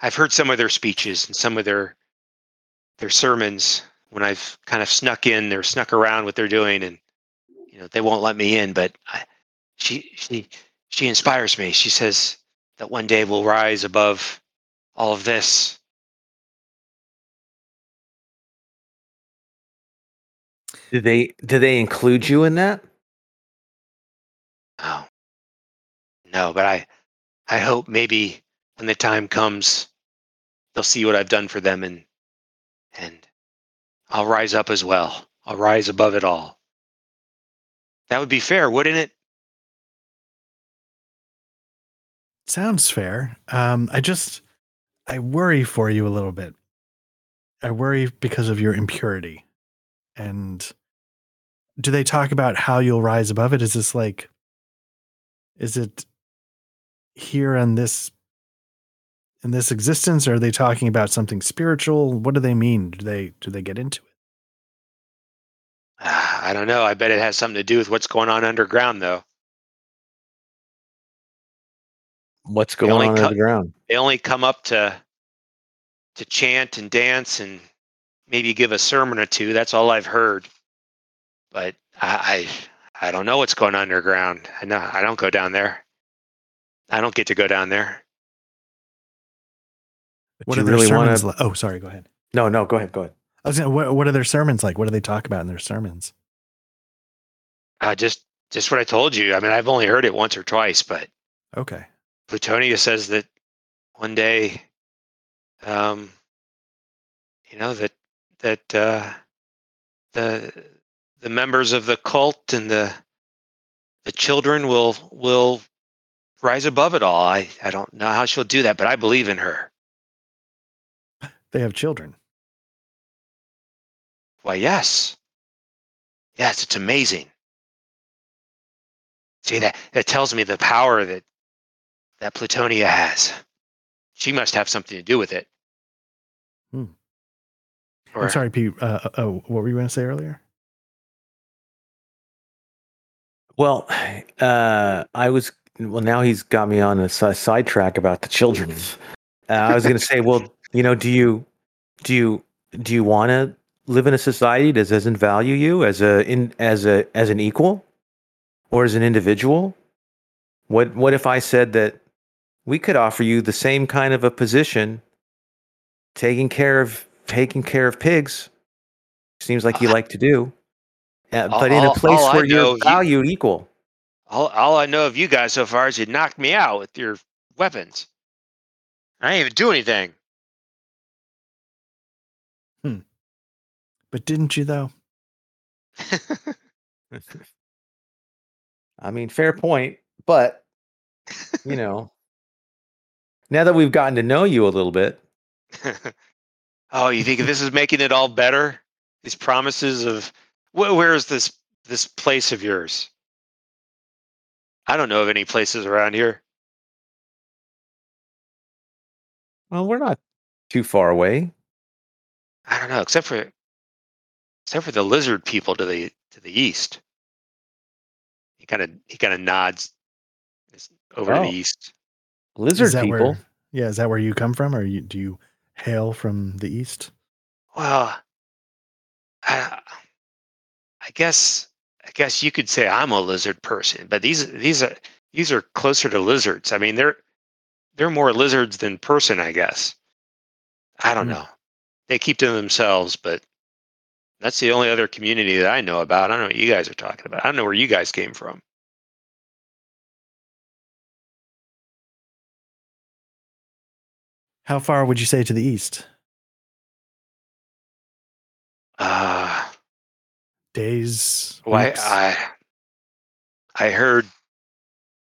I've heard some of their speeches and some of their their sermons when I've kind of snuck in or snuck around what they're doing and you know they won't let me in but I, she she she inspires me. She says that one day we'll rise above all of this. do they do they include you in that? Oh. No, but I I hope maybe when the time comes they'll see what I've done for them and and I'll rise up as well. I'll rise above it all. That would be fair, wouldn't it? Sounds fair. Um, I just I worry for you a little bit. I worry because of your impurity. And do they talk about how you'll rise above it? Is this like is it here on this in this existence or are they talking about something spiritual? What do they mean? Do they do they get into it? I don't know. I bet it has something to do with what's going on underground though. What's going on cut- underground? They only come up to to chant and dance and maybe give a sermon or two. That's all I've heard. But I I, I don't know what's going on underground. I know I don't go down there. I don't get to go down there. But What you are their really sermons want like? Oh, sorry, go ahead. No, no, go ahead, go ahead. I was gonna, what, what are their sermons like? What do they talk about in their sermons? Uh, just just what I told you. I mean, I've only heard it once or twice, but Okay. Plutonia says that one day, um, you know that that uh, the the members of the cult and the the children will will rise above it all. I I don't know how she'll do that, but I believe in her. They have children. Why, yes, yes, it's amazing. See that that tells me the power that that Plutonia has. She must have something to do with it. Hmm. Or- I'm sorry, Pete. Uh, uh, oh, what were you going to say earlier? Well, uh, I was well. Now he's got me on a si- sidetrack about the children. Uh, I was going to say, well, you know, do you do you do you want to live in a society that doesn't value you as a in as a as an equal or as an individual? What what if I said that we could offer you the same kind of a position, taking care of taking care of pigs? Seems like you like to do, uh, All- but in a place all where you're you- valued equal. All, all I know of you guys so far is you knocked me out with your weapons. I didn't even do anything. Hmm. But didn't you though? I mean, fair point, but you know, now that we've gotten to know you a little bit, oh, you think this is making it all better? These promises of wh- where is this this place of yours? I don't know of any places around here. well, we're not too far away. I don't know, except for except for the lizard people to the to the east. He kind of he kind of nods this- over to Oh. the east. Lizard Is that people. Where, yeah, is that where you come from, or you, do you hail from the east? Well, I, I guess I guess you could say I'm a lizard person, but these these are these are closer to lizards. I mean, they're they're more lizards than person, I guess. I don't Hmm. know. They keep to themselves, but that's the only other community that I know about. I don't know what you guys are talking about. I don't know where you guys came from. How far would you say to the east? Uh, Days. why weeks? I I heard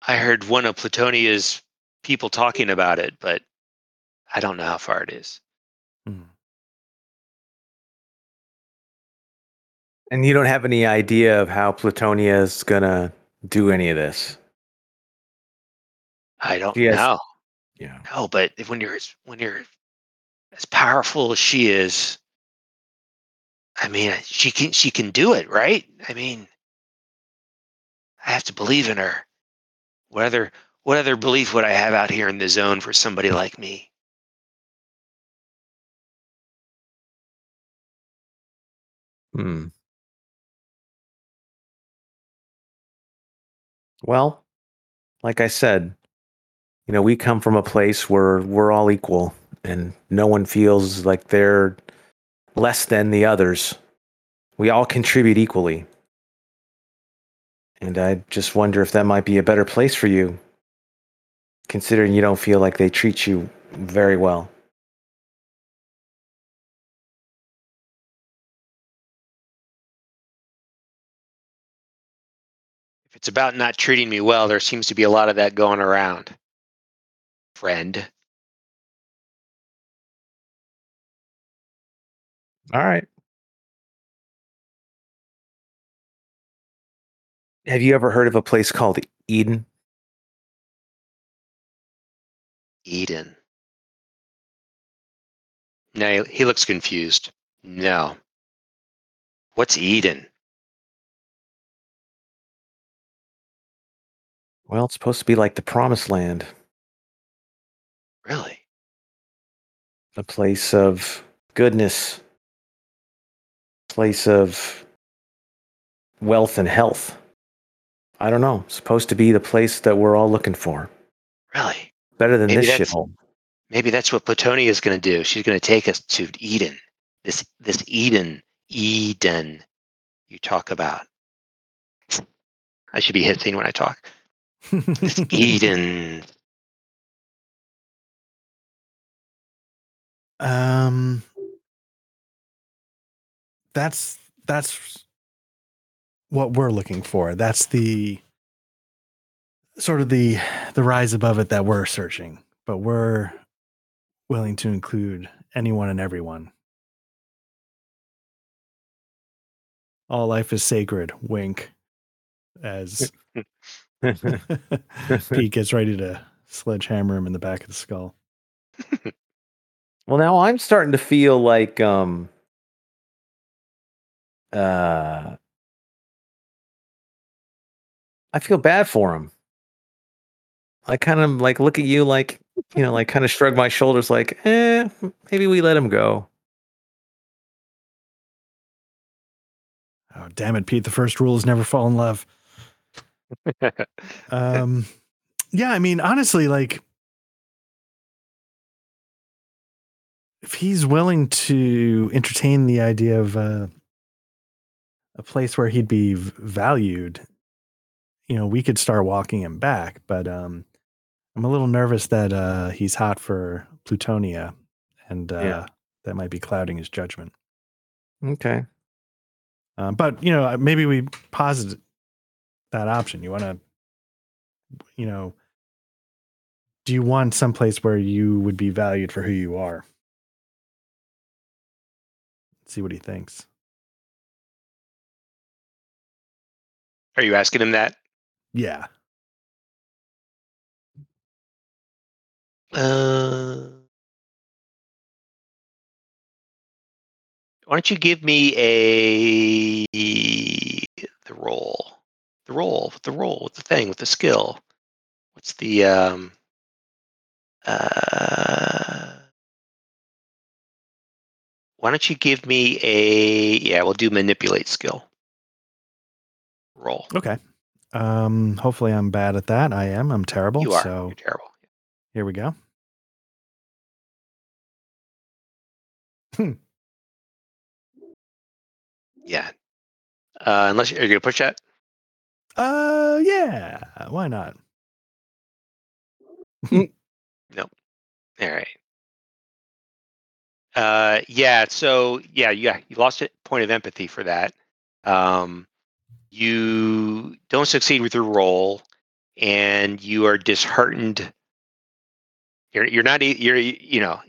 I heard one of Platonia's people talking about it, but I don't know how far it is. Hmm. And you don't have any idea of how Platonia is gonna do any of this. I don't Yes. know. Yeah. No, but when you're when you're as powerful as she is, I mean, she can she can do it, right? I mean, I have to believe in her. What other what other belief would I have out here in the zone for somebody like me? Hmm. Well, like I said, you know, we come from a place where we're all equal and no one feels like they're less than the others. We all contribute equally. And I just wonder if that might be a better place for you, considering you don't feel like they treat you very well. If it's about not treating me well, there seems to be a lot of that going around. Friend. All right. Have you ever heard of a place called Eden? Eden. No, he looks confused. No. What's Eden? Well, it's supposed to be like the promised land, Really? a place of goodness, place of wealth and health. I don't know. It's supposed to be the place that we're all looking for. Really? Better than Maybe this shithole. Maybe that's what Platonia is going to do. She's going to take us to Eden. This this Eden, Eden you talk about. I should be hissing when I talk. This Eden. Um, that's that's what we're looking for. That's the sort of the the rise above it that we're searching. But we're willing to include anyone and everyone. All life is sacred. Wink. As Pete gets ready to sledgehammer him in the back of the skull. Well, now I'm starting to feel like um uh I feel bad for him. I kind of like look at you like, you know, like kind of shrug my shoulders like, "Eh, maybe we let him go." Oh, damn it, Pete. The first rule is never fall in love. Um, yeah, I mean, honestly, like, if he's willing to entertain the idea of uh, a place where he'd be valued you know, we could start walking him back, but um, I'm a little nervous that uh, he's hot for Plutonia, and uh, Yeah. that might be clouding his judgment. Okay. Uh, but you know, maybe we posit that option. You want to, you know, do you want someplace where you would be valued for who you are? see what he thinks. Are you asking him that? Yeah. Uh, why don't you give me a the roll, the roll, the roll, with the thing, with the skill. What's the um? Uh, why don't you give me a yeah? We'll do manipulate skill. Roll. Okay. Um, hopefully I'm bad at that. I am. I'm terrible. You are. So You're terrible. here we go. Hmm. Yeah. Uh, unless you're gonna push that. Uh, yeah. Why not? Nope. All right. Uh, yeah. So yeah, yeah, you lost a point of empathy for that. Um, you don't succeed with your role, and you are disheartened. You're you're not you're you know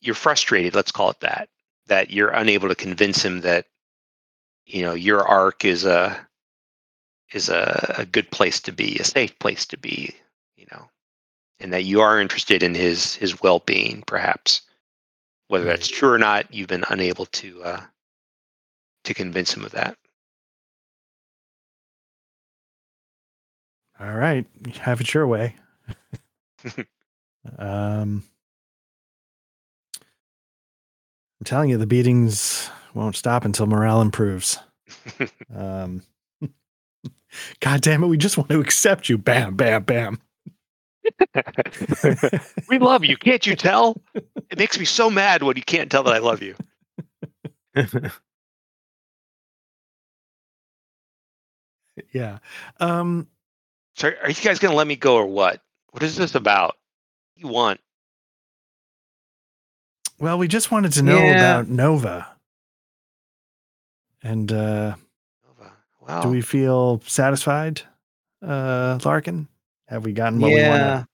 you're frustrated. Let's call it that. That you're unable to convince him that you know your arc is a is a, a good place to be, a safe place to be. You know, and that you are interested in his his well being, perhaps. Whether that's true or not, you've been unable to uh, to convince him of that. All right. Have it your way. um, I'm telling you, the beatings won't stop until morale improves. Um, God damn it. We just want to accept you. Bam, bam, bam. we love you, can't you tell? It makes me so mad when you can't tell that I love you. yeah. Um, So, are you guys going to let me go or what? What is this about? What do you want? well, we just wanted to know Yeah. about Nova. And uh, Nova? Wow. do we feel satisfied, uh, Larkin? Have we gotten what we yeah.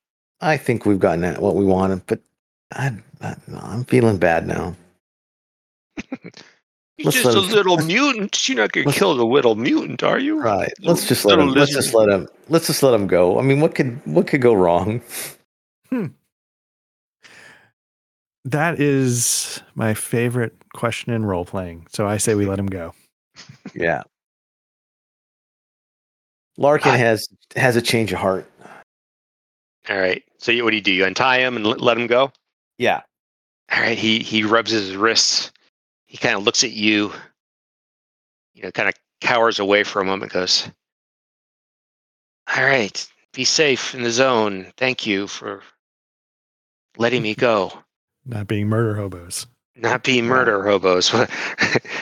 I think we've gotten what we wanted, but I, I, I'm feeling bad now. You're let's just let a him- little mutant. You're not going to kill the little mutant, are you? Right. Let's just let Little him. Let's just let him. Let's just let him go. I mean, what could what could go wrong? Hmm. That is my favorite question in role playing. So I say we let him go. Yeah. Larkin I- has has a change of heart. All right. So, you, what do you do? You untie him and let, let him go? Yeah. All right. He he rubs his wrists. He kind of looks at you. You know, kind of cowers away for a moment, goes, "All right, be safe in the zone. Thank you for letting me go. Not being murder hobos. Not being murder hobos.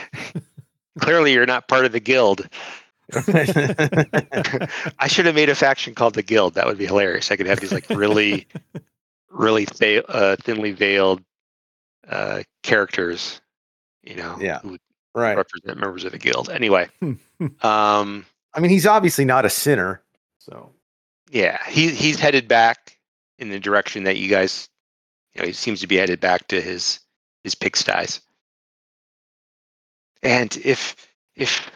Clearly, you're not part of the guild. I should have made a faction called the Guild. That would be hilarious. I could have these like really, really th- uh, thinly veiled uh, characters, you know, Yeah. who would right. represent members of the Guild. Anyway, um, I mean, he's obviously not a sinner. So yeah, he he's headed back in the direction that you guys, you know, he seems to be headed back to his his pigsties. And if if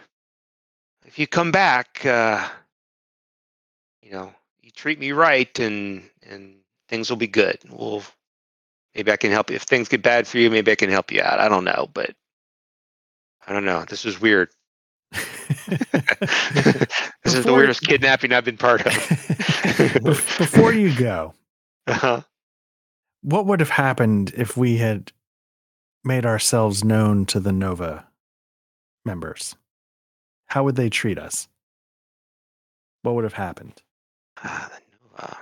if you come back, uh, you know, you treat me right, and and things will be good. We'll maybe I can help you. If things get bad for you, maybe I can help you out. I don't know, but I don't know. This is weird. this is the weirdest kidnapping I've been part of. Before you go, Uh-huh. what would have happened if we had made ourselves known to the Nova members? How would they treat us? What would have happened? Ah, the Nova.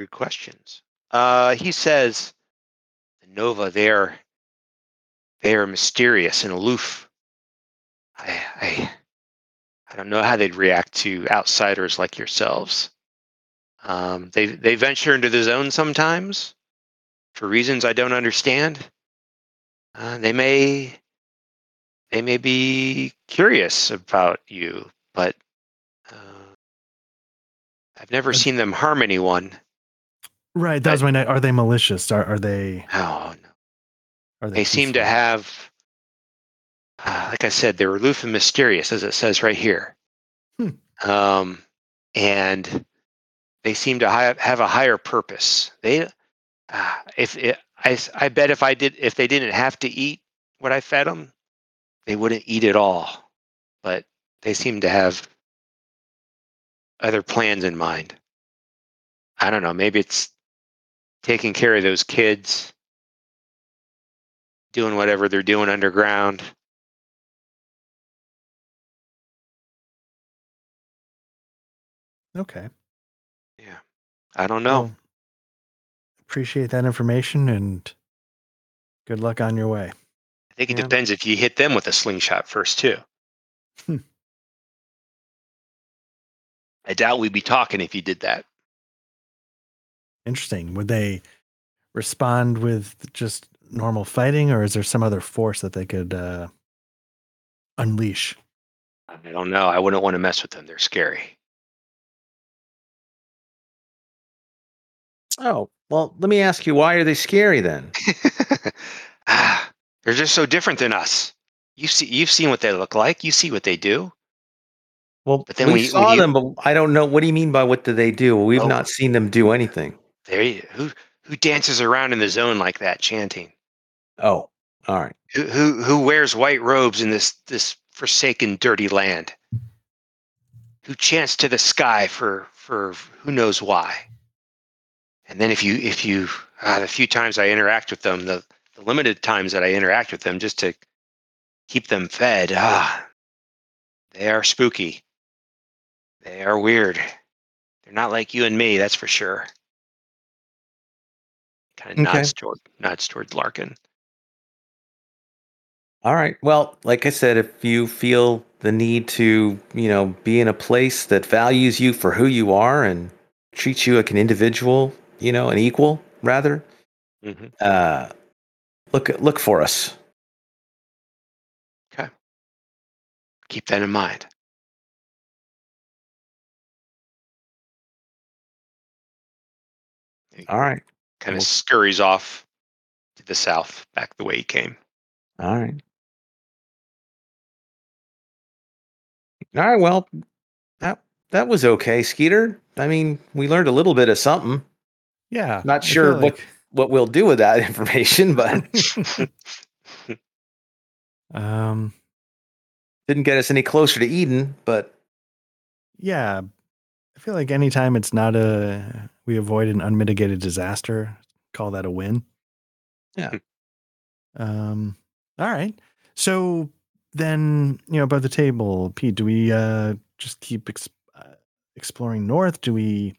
Good questions. Uh, he says, the Nova, they're they are mysterious and aloof. I, I I don't know how they'd react to outsiders like yourselves. Um, they they venture into the zone sometimes for reasons I don't understand. Uh, they may they may be curious about you, but uh, I've never seen them harm anyone. Right. That was my. Night. Are they malicious? Are are they? Oh no. Are They They seem to have, uh, like I said, they're aloof and mysterious, as it says right here. Hmm. Um, and they seem to hi- have a higher purpose. They, uh, if it, I, I bet if I did, if they didn't have to eat what I fed them, they wouldn't eat at all. But they seem to have other plans in mind. I don't know. Maybe it's taking care of those kids doing whatever they're doing underground. Okay. Yeah. I don't know. Well, appreciate that information and good luck on your way. I think it yeah. depends if you hit them with a slingshot first too. Hmm. I doubt we'd be talking if you did that. Interesting. Would they respond with just normal fighting, or is there some other force that they could uh, unleash? I don't know. I wouldn't want to mess with them. They're scary. Oh, well, let me ask you, why are they scary then? ah, they're just so different than us. You see, you've seen what they look like. You see what they do. Well, But then we when you- saw when you- them, but I don't know. What do you mean by what do they do? We've Oh. not seen them do anything. There, you- who who dances around in the zone like that, chanting? Oh, all right. Who who who wears white robes in this this forsaken, dirty land? Who chants to the sky for for who knows why? And then if you if you uh, the few times I interact with them, the the limited times that I interact with them, just to keep them fed, ah, they are spooky. They are weird. They're not like you and me, that's for sure. Kind of Okay. nods toward nods toward Larkin. All right. Well, like I said, if you feel the need to, you know, be in a place that values you for who you are and treats you like an individual, you know, an equal rather, hmm uh, look look for us. Okay. Keep that in mind. All right. Kind of scurries off to the south, back the way he came. All right. All right. Well, that that was okay, Scitor. I mean, we learned a little bit of something. Yeah. Not sure feel what- like- What we'll do with that information, but um. didn't get us any closer to Eden. But Yeah. I feel like anytime it's not a we avoid an unmitigated disaster, call that a win. Yeah. Um all right. So then, you know, above the table, Pete, do we uh just keep ex- uh, exploring north? Do we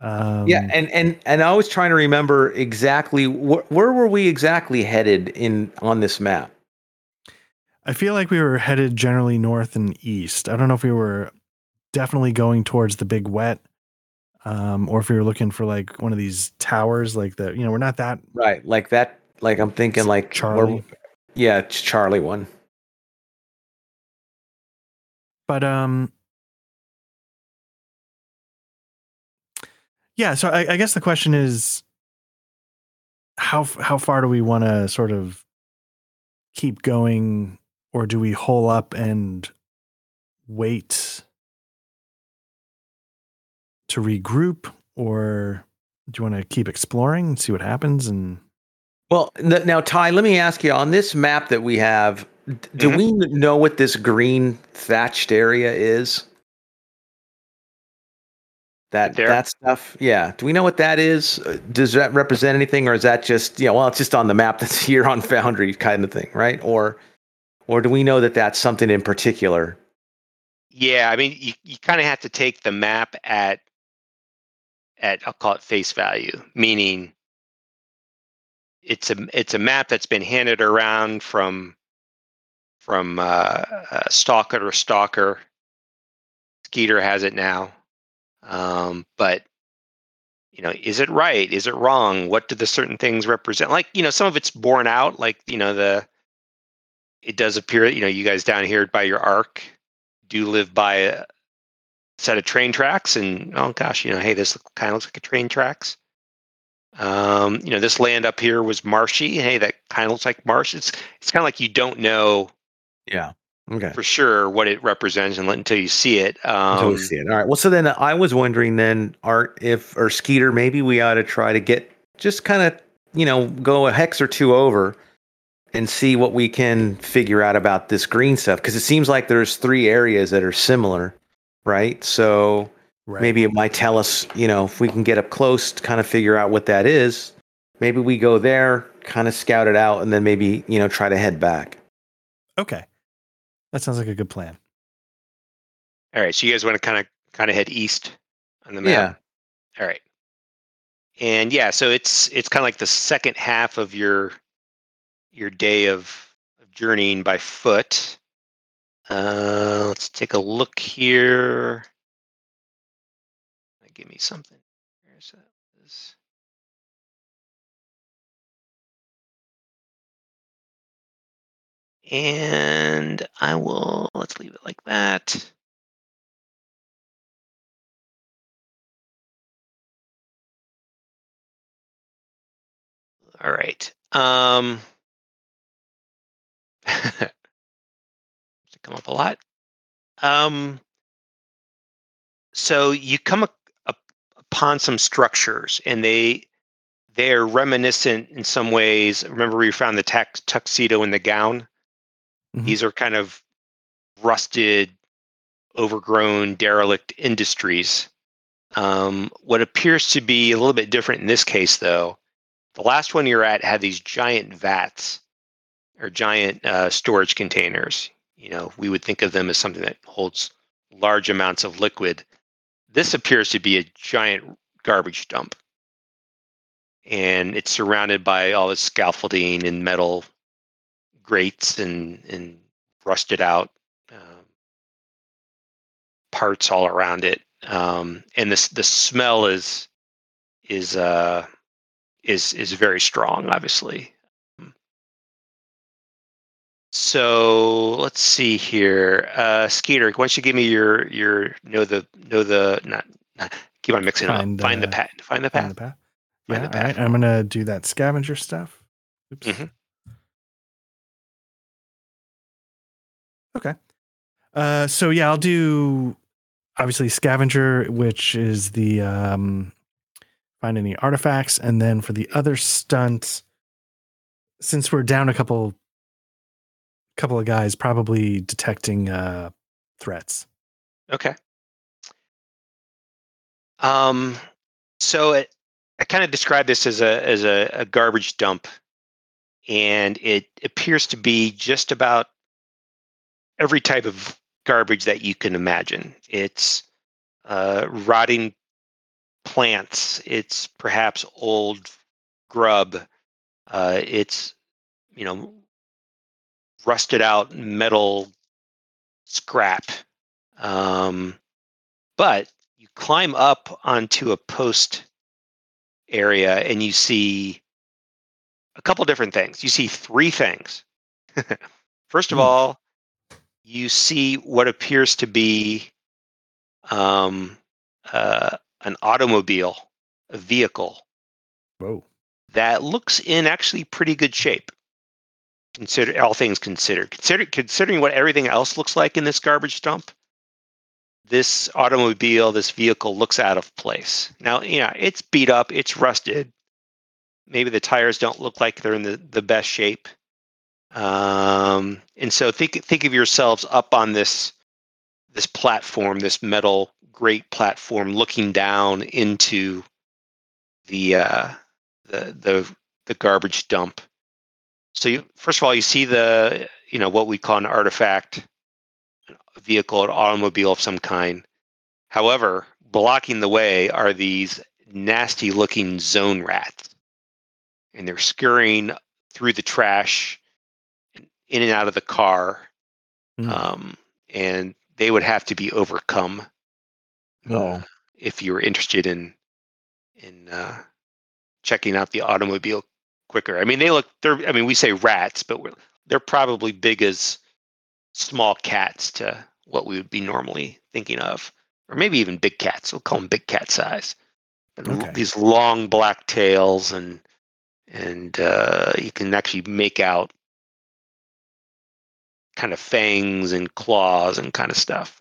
um yeah, and and and I was trying to remember exactly wh- where were we exactly headed in on this map. I feel like we were headed generally north and east. I don't know if we were definitely going towards the big wet um or if you're looking for like one of these towers like the you know, we're not that Right, like that. Like I'm thinking, like Charlie. yeah, it's Charlie one. But um Yeah, so I, I guess the question is how how far do we want to sort of keep going or do we hole up and wait to regroup or do you want to keep exploring and see what happens and Well, n- now Ty, let me ask you on this map that we have. d- Do Mhm. we know what this green thatched area is? That There? that stuff, yeah. Do we know what that is? Uh, Does that represent anything, or is that just you know? Well, it's just on the map that's here on Foundry, kind of thing, right? Or, or do we know that that's something in particular? Yeah, I mean, you, you kind of have to take the map at at I'll call it face value, meaning it's a it's a map that's been handed around from from uh, stalker to stalker. Scitor has it now, um, but you know, is it right? Is it wrong? What do the certain things represent? Like you know, some of it's borne out. Like you know, the it does appear. You know, you guys down here by your arc do live by a set of train tracks, and oh gosh, you know, hey, this kind of looks like a train tracks. Um, you know, this land up here was marshy. Hey, that kind of looks like marsh. It's it's kind of like you don't know Yeah. Okay. for sure what it represents until you see it. Until Um, we see it. All right. Well, so then I was wondering then, Art, if or Scitor, maybe we ought to try to get just kind of you know go a hex or two over and see what we can figure out about this green stuff because it seems like there's three areas that are similar, right? So Right. maybe it might tell us, you know, if we can get up close to kind of figure out what that is. Maybe we go there, kind of scout it out, and then maybe you know try to head back. Okay. That sounds like a good plan. all right, so you guys want to kind of kind of head east on the map. Yeah. All right. And yeah, so it's it's kind of like the second half of your your day of, of journeying by foot. Uh, let's take a look here. Give me something. That? This- And I will let's leave it like that. All right. Um, come up a lot. Um, so you come up, up upon some structures, and they they are reminiscent in some ways. Remember, we found the tax, tuxedo and the gown. Mhm. These are kind of rusted, overgrown, derelict industries. Um, what appears to be a little bit different in this case, though, the last one you're at had these giant vats or giant uh, storage containers. You know, we would think of them as something that holds large amounts of liquid. This appears to be a giant garbage dump. And it's surrounded by all this scaffolding and metal grates and, and rusted out um, parts all around it. Um, and this the smell is is uh, is is very strong, obviously. So let's see here, uh, Scitor. Why don't you give me your your know the know the not, not keep on mixing Find, up. Find the uh, pat. Find the path. Find the path. Find Yeah. the All right. path. I'm gonna do that scavenger stuff. Oops. Mhm. Okay. Uh, so yeah, I'll do obviously scavenger, which is the um, find any artifacts, and then for the other stunt, since we're down a couple, couple of guys, probably detecting uh, threats. Okay. Um, so it, I kind of describe this as a as a, a garbage dump, and it appears to be just about every type of garbage that you can imagine. It's uh, rotting plants. It's perhaps old grub. Uh, it's you know rusted out metal scrap. Um, but you climb up onto a post area and you see a couple different things. You see three things. First of Hmm. all, you see what appears to be um, uh, an automobile, a vehicle Whoa. that looks in actually pretty good shape. Consider all things considered. Consider considering what everything else looks like in this garbage dump. This automobile, this vehicle looks out of place. Now, yeah, it's beat up, it's rusted. Maybe the tires don't look like they're in the, the best shape. Um, and so think think of yourselves up on this this platform, this metal grate platform, looking down into the uh, the the the garbage dump. So you first of all you see the you know what we call an artifact, a vehicle, an automobile of some kind. However, blocking the way are these nasty looking zone rats. and they're scurrying through the trash, in and out of the car, Hmm. um, and they would have to be overcome Oh. if you were interested in in uh, checking out the automobile quicker. I mean, they look. They're. I mean, we say rats, but we're, they're probably big as small cats to what we would be normally thinking of, or maybe even big cats. We'll call them big cat size. Okay. These long black tails and and uh, you can actually make out kind of fangs and claws and kind of stuff.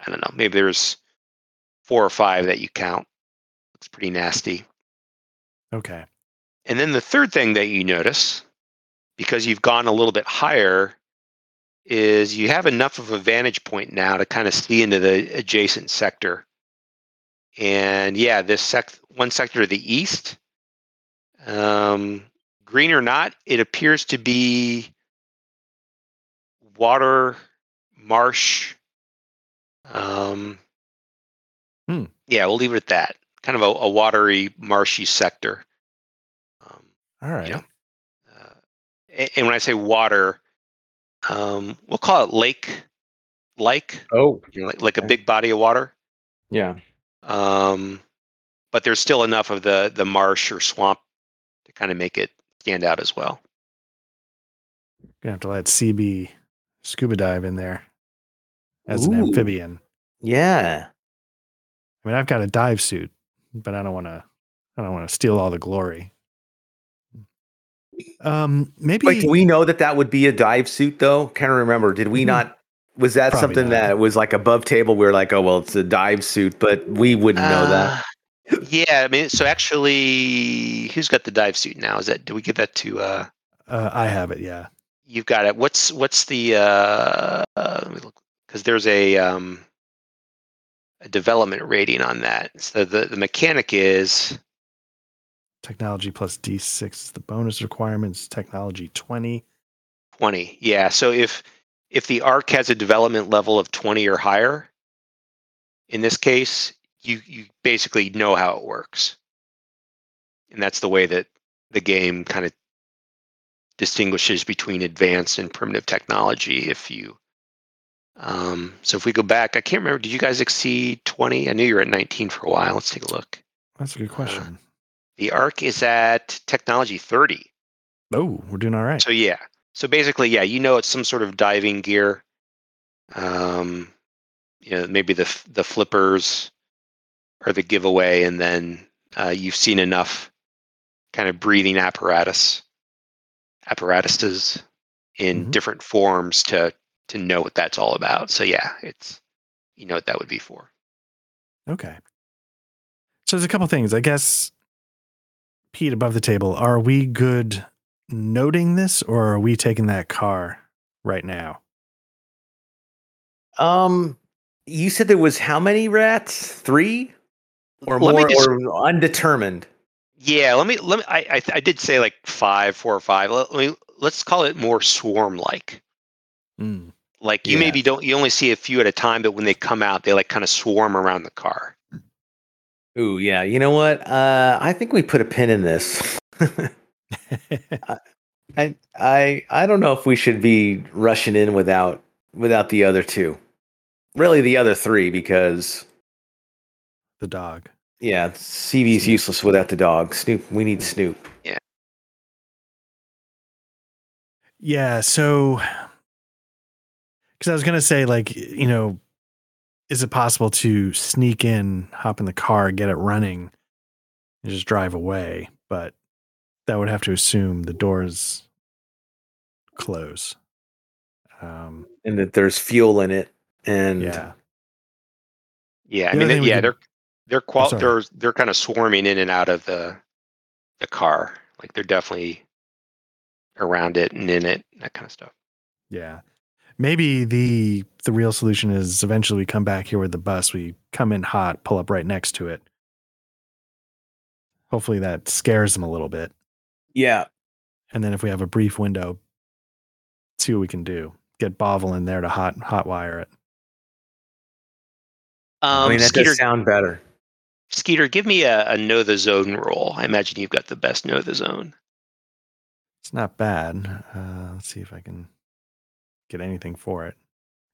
I don't know. Maybe there's four or five that you count. Looks pretty nasty. Okay. And then the third thing that you notice, because you've gone a little bit higher, is you have enough of a vantage point now to kind of see into the adjacent sector. And yeah, this sec- one sector to the east, um, green or not, it appears to be water, marsh. Um, Hmm. Yeah, we'll leave it at that. Kind of a, a watery, marshy sector. All right. Yeah. uh, and when I say water, um, we'll call it lake, like Oh. you know, like, like a big body of water. Yeah. Um, but there's still enough of the the marsh or swamp to kind of make it stand out as well. Gonna have to let CB scuba dive in there as an amphibian. Yeah. I mean, I've got a dive suit, but I don't want to. I don't want to steal all the glory. Um, maybe Wait, do we know that that would be a dive suit though? Can't remember. Did we Mhm. not? Was that Probably something not. that was like above table? We were like, oh well, it's a dive suit, but we wouldn't know that. Uh, yeah, I mean, so actually, who's got the dive suit now? Is that? Do we give that to? uh uh, I have it. Yeah. You've got it. What's what's the? uh, uh let me look because there's a um a development rating on that. So the the mechanic is Technology plus D6 is the bonus requirements. Technology 20. 20. Yeah. So if if the arc has a development level of 20 or higher, in this case, you you basically know how it works. And that's the way that the game kind of distinguishes between advanced and primitive technology if you um, so if we go back, I can't remember. Did you guys exceed 20? I knew you were at 19 for a while. Let's take a look. That's a good question. The arc is at technology 30. oh, we're doing all right. So yeah. So basically, yeah, you know it's some sort of diving gear. Um, you know, maybe the the flippers are the giveaway, and then uh, you've seen enough kind of breathing apparatus apparatuses in Mhm. different forms to to know what that's all about. So yeah, it's you know what that would be for. Okay. So there's a couple things. I guess, Pete, above the table, are we good noting this or are we taking that car right now? Um, you said there was how many rats? Three or Let more, just- or undetermined? Yeah, let me let me. I I, I did say like five, four or five. Let, let me let's call it more swarm like. Mm, Like you Yeah. maybe don't you only see a few at a time, but when they come out, they like kind of swarm around the car. Ooh, yeah. You know what? Uh, I think we put a pin in this. I, I, I don't know if we should be rushing in without without the other two. Really, the other three, because the dog. yeah, CV's useless without the dog. Snoop, we need Snoop. Yeah. Yeah. So, because I was going to say, like, you know, is it possible to sneak in, hop in the car, get it running, and just drive away? But that would have to assume the doors close. Um, and that there's fuel in it. And yeah. Yeah, I mean, other yeah, could- they're they're qual- they're they're kind of swarming in and out of the the car. Like they're definitely around it and in it, that kind of stuff. Yeah. Maybe the the real solution is eventually we come back here with the bus, we come in hot, pull up right next to it. Hopefully that scares them a little bit. yeah, And then if we have a brief window, see what we can do. Get Bovel in there to hot hot wire it. Um, I mean that Scitor, does sound better. Scitor, give me a, a know the zone roll. I imagine you've got the best know the zone. It's not bad. Uh, let's see if I can get anything for it.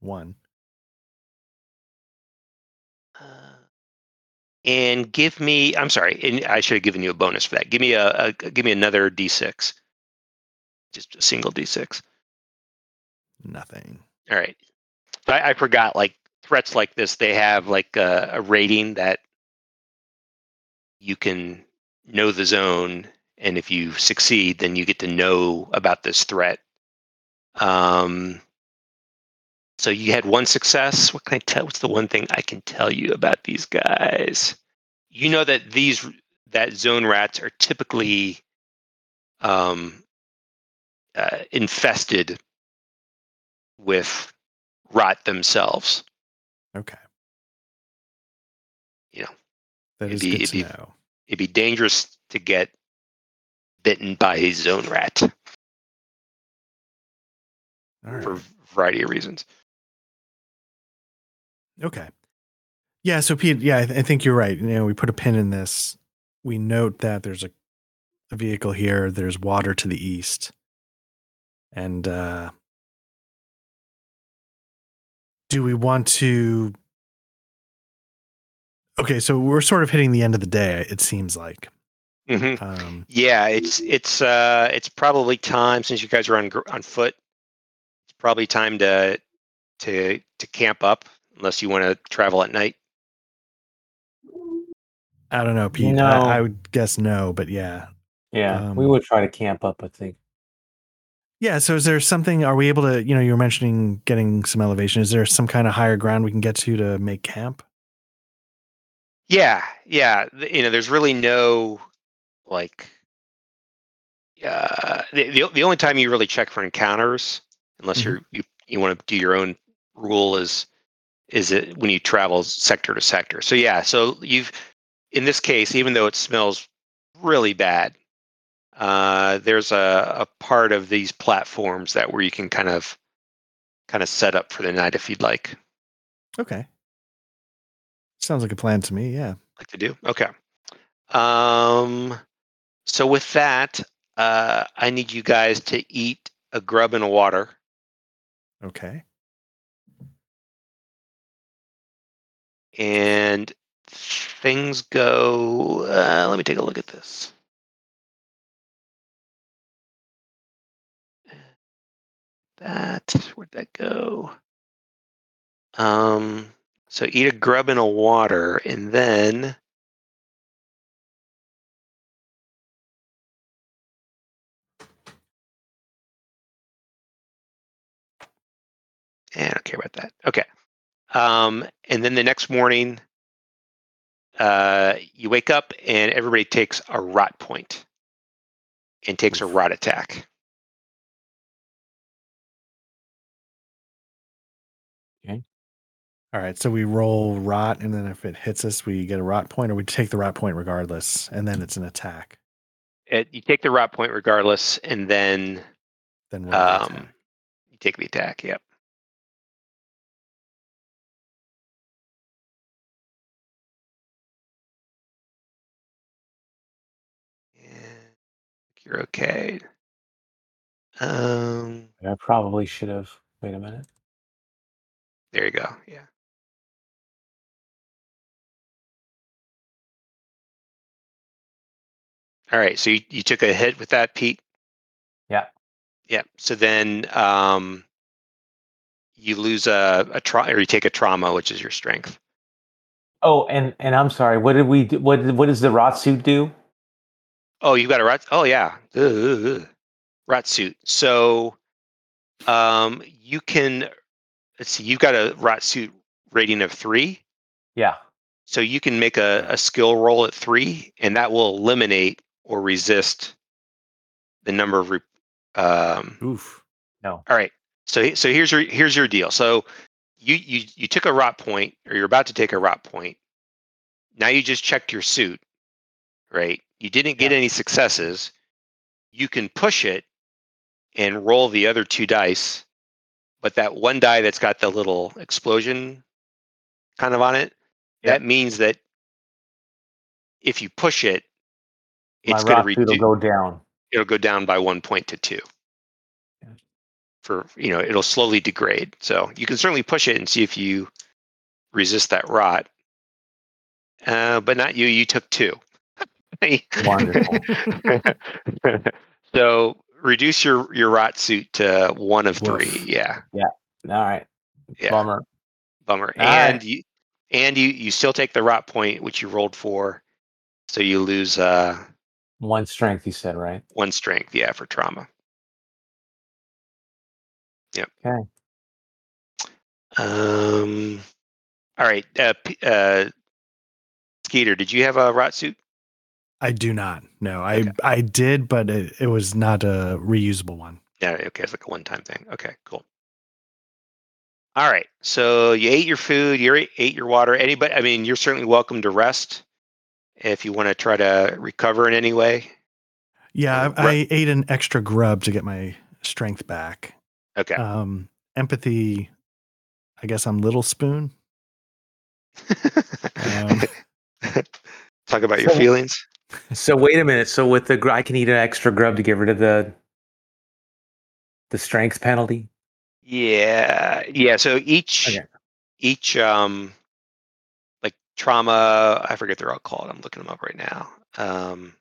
One. Uh, and give me. I'm sorry. And I should have given you a bonus for that. Give me a, a give me another d6. Just a single d6. Nothing. All right. I, I forgot. Like threats like this, they have like a, a rating that you can know the zone, and if you succeed, then you get to know about this threat. Um. So you had one success. What can I tell? What's the one thing I can tell you about these guys? You know that these that zone rats are typically um, uh, infested with rot themselves. Okay. You know, That It'd be- good it'd be- know. it'd be dangerous to get bitten by a zone rat right. for a variety of reasons. Okay. Yeah. So Pete, yeah, I, th- I think you're right. You know, we put a pin in this. We note that there's a, a vehicle here. There's water to the east, and uh, do we want to? Okay, so we're sort of hitting the end of the day. It seems like. hmm Um, Yeah, it's it's uh it's probably time since you guys are on on foot. It's probably time to to to camp up unless you want to travel at night. I don't know, Pete. No. I, I would guess no, but yeah, Yeah, we Um, would try to camp up. I think. yeah. So is there something? Are we able to? You know, you were mentioning getting some elevation. Is there some kind of higher ground we can get to to make camp? Yeah, yeah. You know, there's really no like uh the the, the only time you really check for encounters unless Mhm. you're you you want to do your own rule is is it when you travel sector to sector. So yeah, so you've in this case even though it smells really bad uh there's a a part of these platforms that where you can kind of kind of set up for the night if you'd like Okay. Sounds like a plan to me. Yeah. like to do okay um so with that uh i need you guys to eat a grub and a water Okay. and things go uh, let me take a look at this that where'd that go um so eat a grub in a water and then Yeah, I don't care about that. Okay. Um, and then the next morning, uh, you wake up and everybody takes a rot point and takes a rot attack. Okay. All right. So we roll rot, and then if it hits us, we get a rot point, or we take the rot point regardless, and then it's an attack. It, you take the rot point regardless, and then Then um, you take the attack. Yep. You're okay. Um, I probably should have. Wait a minute. there you go. Yeah. All right. So you, you took a hit with that, Pete? Yeah. Yeah. So then um, you lose a, a tra- or you take a trauma, which is your strength. Oh, and and I'm sorry. What did we do? What what does the rot suit do? Oh, you got a rat. Oh, yeah. Ugh. Rat suit. So um, you can, let's see, you've got a rat suit rating of three. Yeah. So you can make a, a skill roll at three, and that will eliminate or resist the number of. Re- um, Oof. No. All right. So so here's your here's your deal. So you you you took a rot point, or you're about to take a rot point. Now you just checked your suit, right? You didn't get any successes. You can push it and roll the other two dice, but that one die that's got the little explosion kind of on it, Yeah. that means that if you push it, it's going to suit will go down. it'll go down by one point to two. Yeah. For you know, it'll slowly degrade. So you can certainly push it and see if you resist that rot. Uh, but not you. You took two. Wonderful. so reduce your your rot suit to one of Woof. three. Yeah, Yeah. All right. Yeah. Bummer. bummer. All and right. you and you you still take the rot point, which you rolled for. So you lose uh One strength, you said, right? one strength. Yeah, for trauma. Yep. Okay. Um. All right. Uh, P- uh, Scitor, did you have a rot suit? I do not. No, I Okay. I did, but it, it was not a reusable one. Yeah. Okay. It's like a one-time thing. Okay. Cool. All right. So you ate your food. You ate ate your water. Anybody? I mean, you're certainly welcome to rest if you want to try to recover in any way. Yeah, Uh, I, I ate an extra grub to get my strength back. Okay. Um, empathy. I guess I'm little spoon. Um, Talk about your So- feelings. So wait a minute. So with the I can eat an extra grub to get rid of the the strength penalty. Yeah, yeah. So each Okay. each um like trauma, I forget they're all called. I'm looking them up right now. Um,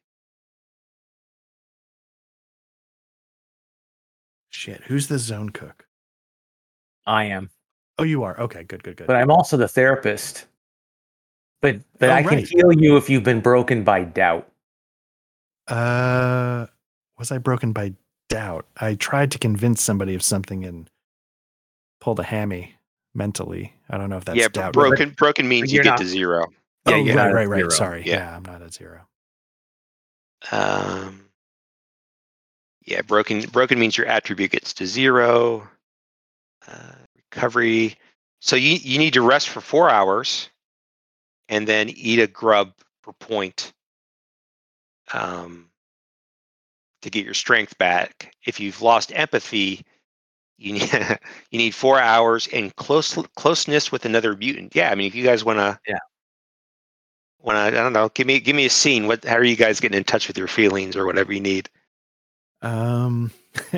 shit, who's the zone cook? I am, Oh, you are. Okay, good, good, good. but I'm also the therapist. But but Oh, I can heal you if you've been broken by doubt. Uh, was I broken by doubt? I tried to convince somebody of something and pulled a hammy mentally. I don't know if that's yeah, doubt. broken broken means you you're get not- to zero. oh, Yeah, you're right, right, right. zero. Sorry. Yeah. Yeah. I'm not at zero. Um, yeah, broken broken means your attribute gets to zero. Uh, recovery. So you you need to rest for four hours, and then eat a grub per point. Um, to get your strength back. If you've lost empathy, you need you need four hours and close closeness with another mutant. Yeah, I mean, if you guys want to, Yeah. want to, I don't know, give me give me a scene. What? How are you guys getting in touch with your feelings or whatever you need? Um,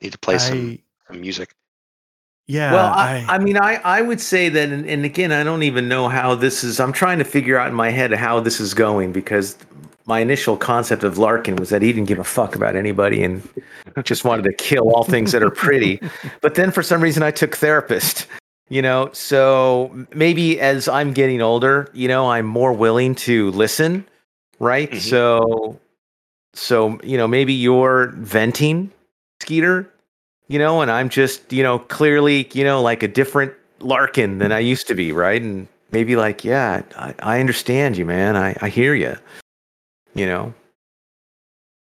need to play some, some music. Yeah, well, I, I mean, I, I would say that, and, and again, I don't even know how this is. I'm trying to figure out in my head how this is going because my initial concept of Larkin was that he didn't give a fuck about anybody and just wanted to kill all things that are pretty. But then for some reason, I took therapist. You know, so maybe as I'm getting older, you know, I'm more willing to listen, right? Mhm. So, so you know, maybe you're venting, Scitor, you know, and I'm just, you know, clearly, you know, like a different Larkin than I used to be, right? And maybe like, yeah, I, I understand you, man. I, I hear you. You know,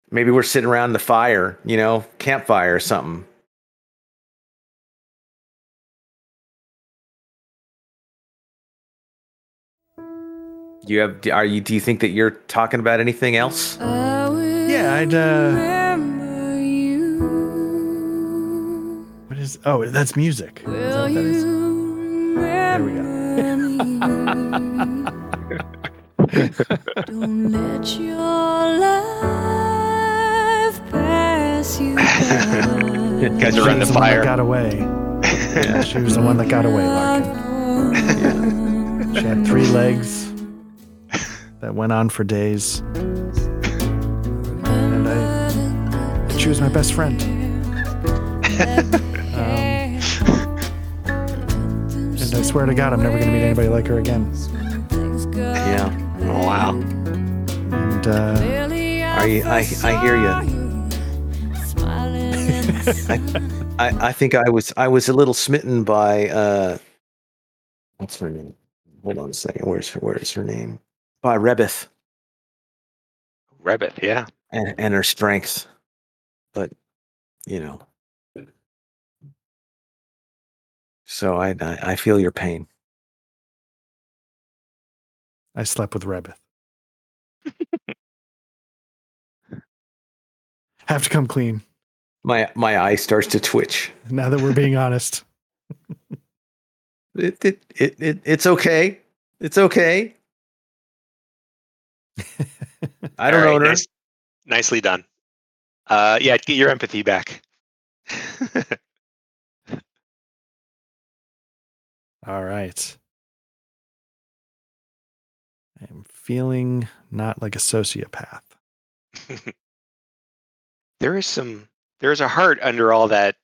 maybe we're sitting around the fire, you know, campfire or something. You have? Are you? Do you think that you're talking about anything else? yeah, I'd. Uh, is? Oh, that's music. Is that what that is? There we go. Don't let your life pass you by. Guys She are around the was one that fire. got away. Yeah, she was the one that got away, Larkin. She had three legs that went on for days. And I, she was my best friend. Swear to God, I'm never going to meet anybody like her again. Yeah. Oh wow. And uh, I, I, I hear you. I, I think I was I was a little smitten by uh what's her name? Hold on a second. Where's her where's her name? By Rebeth Rabbit. Yeah. and, and her strength. But you know. So I, I I feel your pain. I slept with Rebeth. Have to come clean My my eye starts to twitch. now that we're being honest. It it, it, it it's okay. It's okay. I don't All know her. nice- nicely done. Uh, yeah, get your empathy back. All right. I'm feeling not like a sociopath. there is some. There's a heart under all that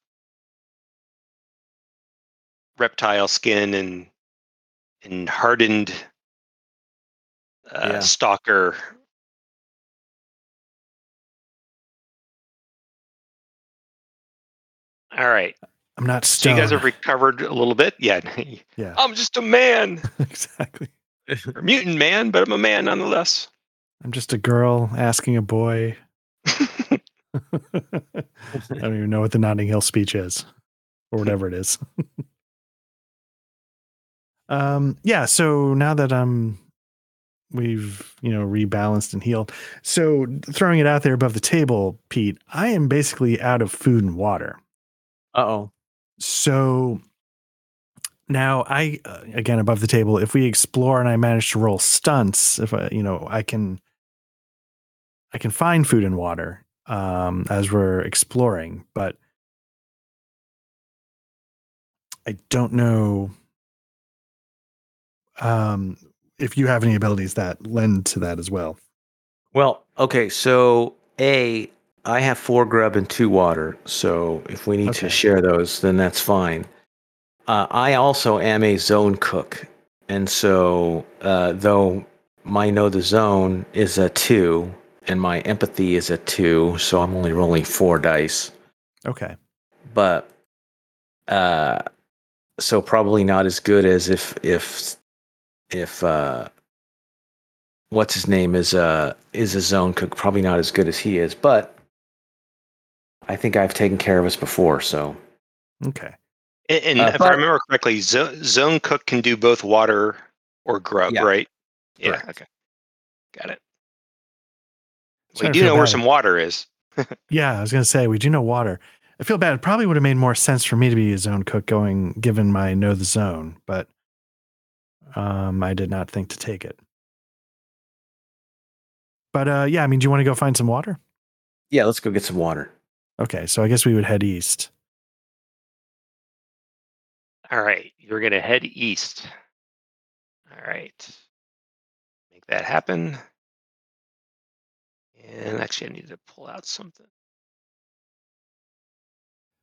reptile skin and and hardened uh, Yeah. stalker. All right. I'm not So you guys have recovered a little bit. Yeah. yeah, I'm just a man, exactly. a mutant man, but I'm a man nonetheless. I'm just a girl asking a boy. I don't even know what the Notting Hill speech is, or whatever it is. um, yeah. So now that I'm, we've you know rebalanced and healed. So throwing it out there above the table, Pete, I am basically out of food and water. Uh oh. So now I uh, again above the table. If we explore and I manage to roll stunts, if I you know I can, I can find food and water um, as we're exploring, but I don't know um, if you have any abilities that lend to that as well. Well, okay. So a, I have four grub and two water. So if we need Okay. to share those, then that's fine. Uh, I also am a zone cook, and so uh, though my know the zone is a two and my empathy is a two, so I'm only rolling four dice. Okay. But uh, so probably not as good as if if if uh, what's his name is a is a zone cook. Probably not as good as he is, but I think I've taken care of us before. So Okay. And, and Uh, if I remember correctly, zone, zone cook can do both water or grub, Yeah. right? Yeah. Correct. Okay. Got it. Sorry, we do feel know where some water is. Yeah, I was gonna say we do know water. I feel bad. It probably would have made more sense for me to be a zone cook going given my know the zone, but um I did not think to take it. But uh yeah, I mean, do you want to go find some water? yeah, let's go get some water. Okay, so I guess we would head east. All right. You're going to head east. All right. Make that happen. And actually, I need to pull out something.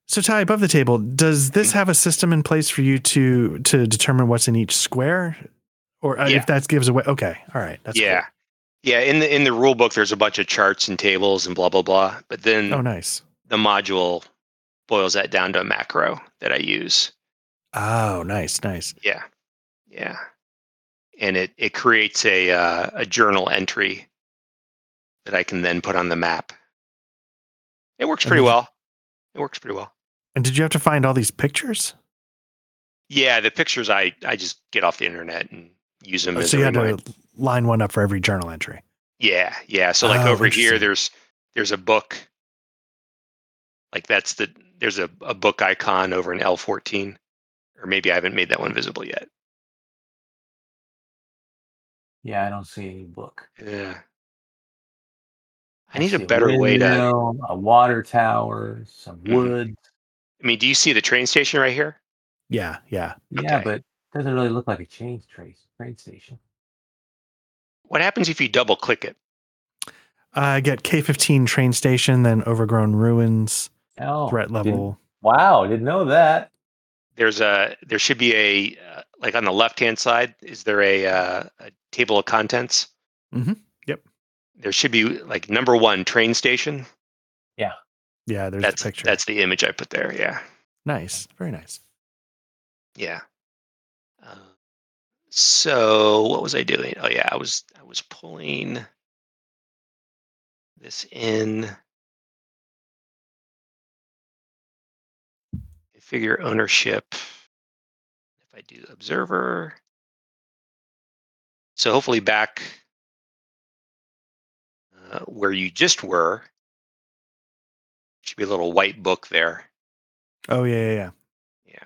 So Ty, above the table, does this have a system in place for you to to determine what's in each square? Or uh, Yeah. if that gives away okay. All right. That's yeah. Yeah. In the in the rule book, there's a bunch of charts and tables and blah blah blah. But then. Oh nice. The module boils that down to a macro that I use. Oh, nice, nice. Yeah, yeah, and it it creates a uh, a journal entry that I can then put on the map. It works pretty well. It works pretty well. And did you have to find all these pictures? Yeah, the pictures I I just get off the internet and use them Oh, so you had to line one up for every journal entry. Yeah, yeah. So like Oh, over here, there's there's a book. Like that's the there's a, a book icon over in L14, or maybe I haven't made that one visible yet. Yeah, I don't see any book. Yeah. I need see a better way to. a water tower, some Mhm. wood. I mean, do you see the train station right here? Yeah, yeah. Yeah, Okay. but doesn't really look like a train trace train station. What happens if you double click it? I get K15 train station, then overgrown ruins, Oh, threat didn't- level. Wow, didn't know that. There's a there should be a uh, like on the left hand side. Is there a, uh, a table of contents? Mm-hmm. Yep. There should be like number one train station. Yeah. Yeah, there's that's the picture. that's the image I put there. Yeah. nice. Very nice. Yeah. Uh, so what was I doing? Oh yeah, I was I was pulling this in. Figure ownership. If I do observer. So hopefully back uh, where you just were, should be a little white book there. Oh yeah, yeah, yeah. Yeah.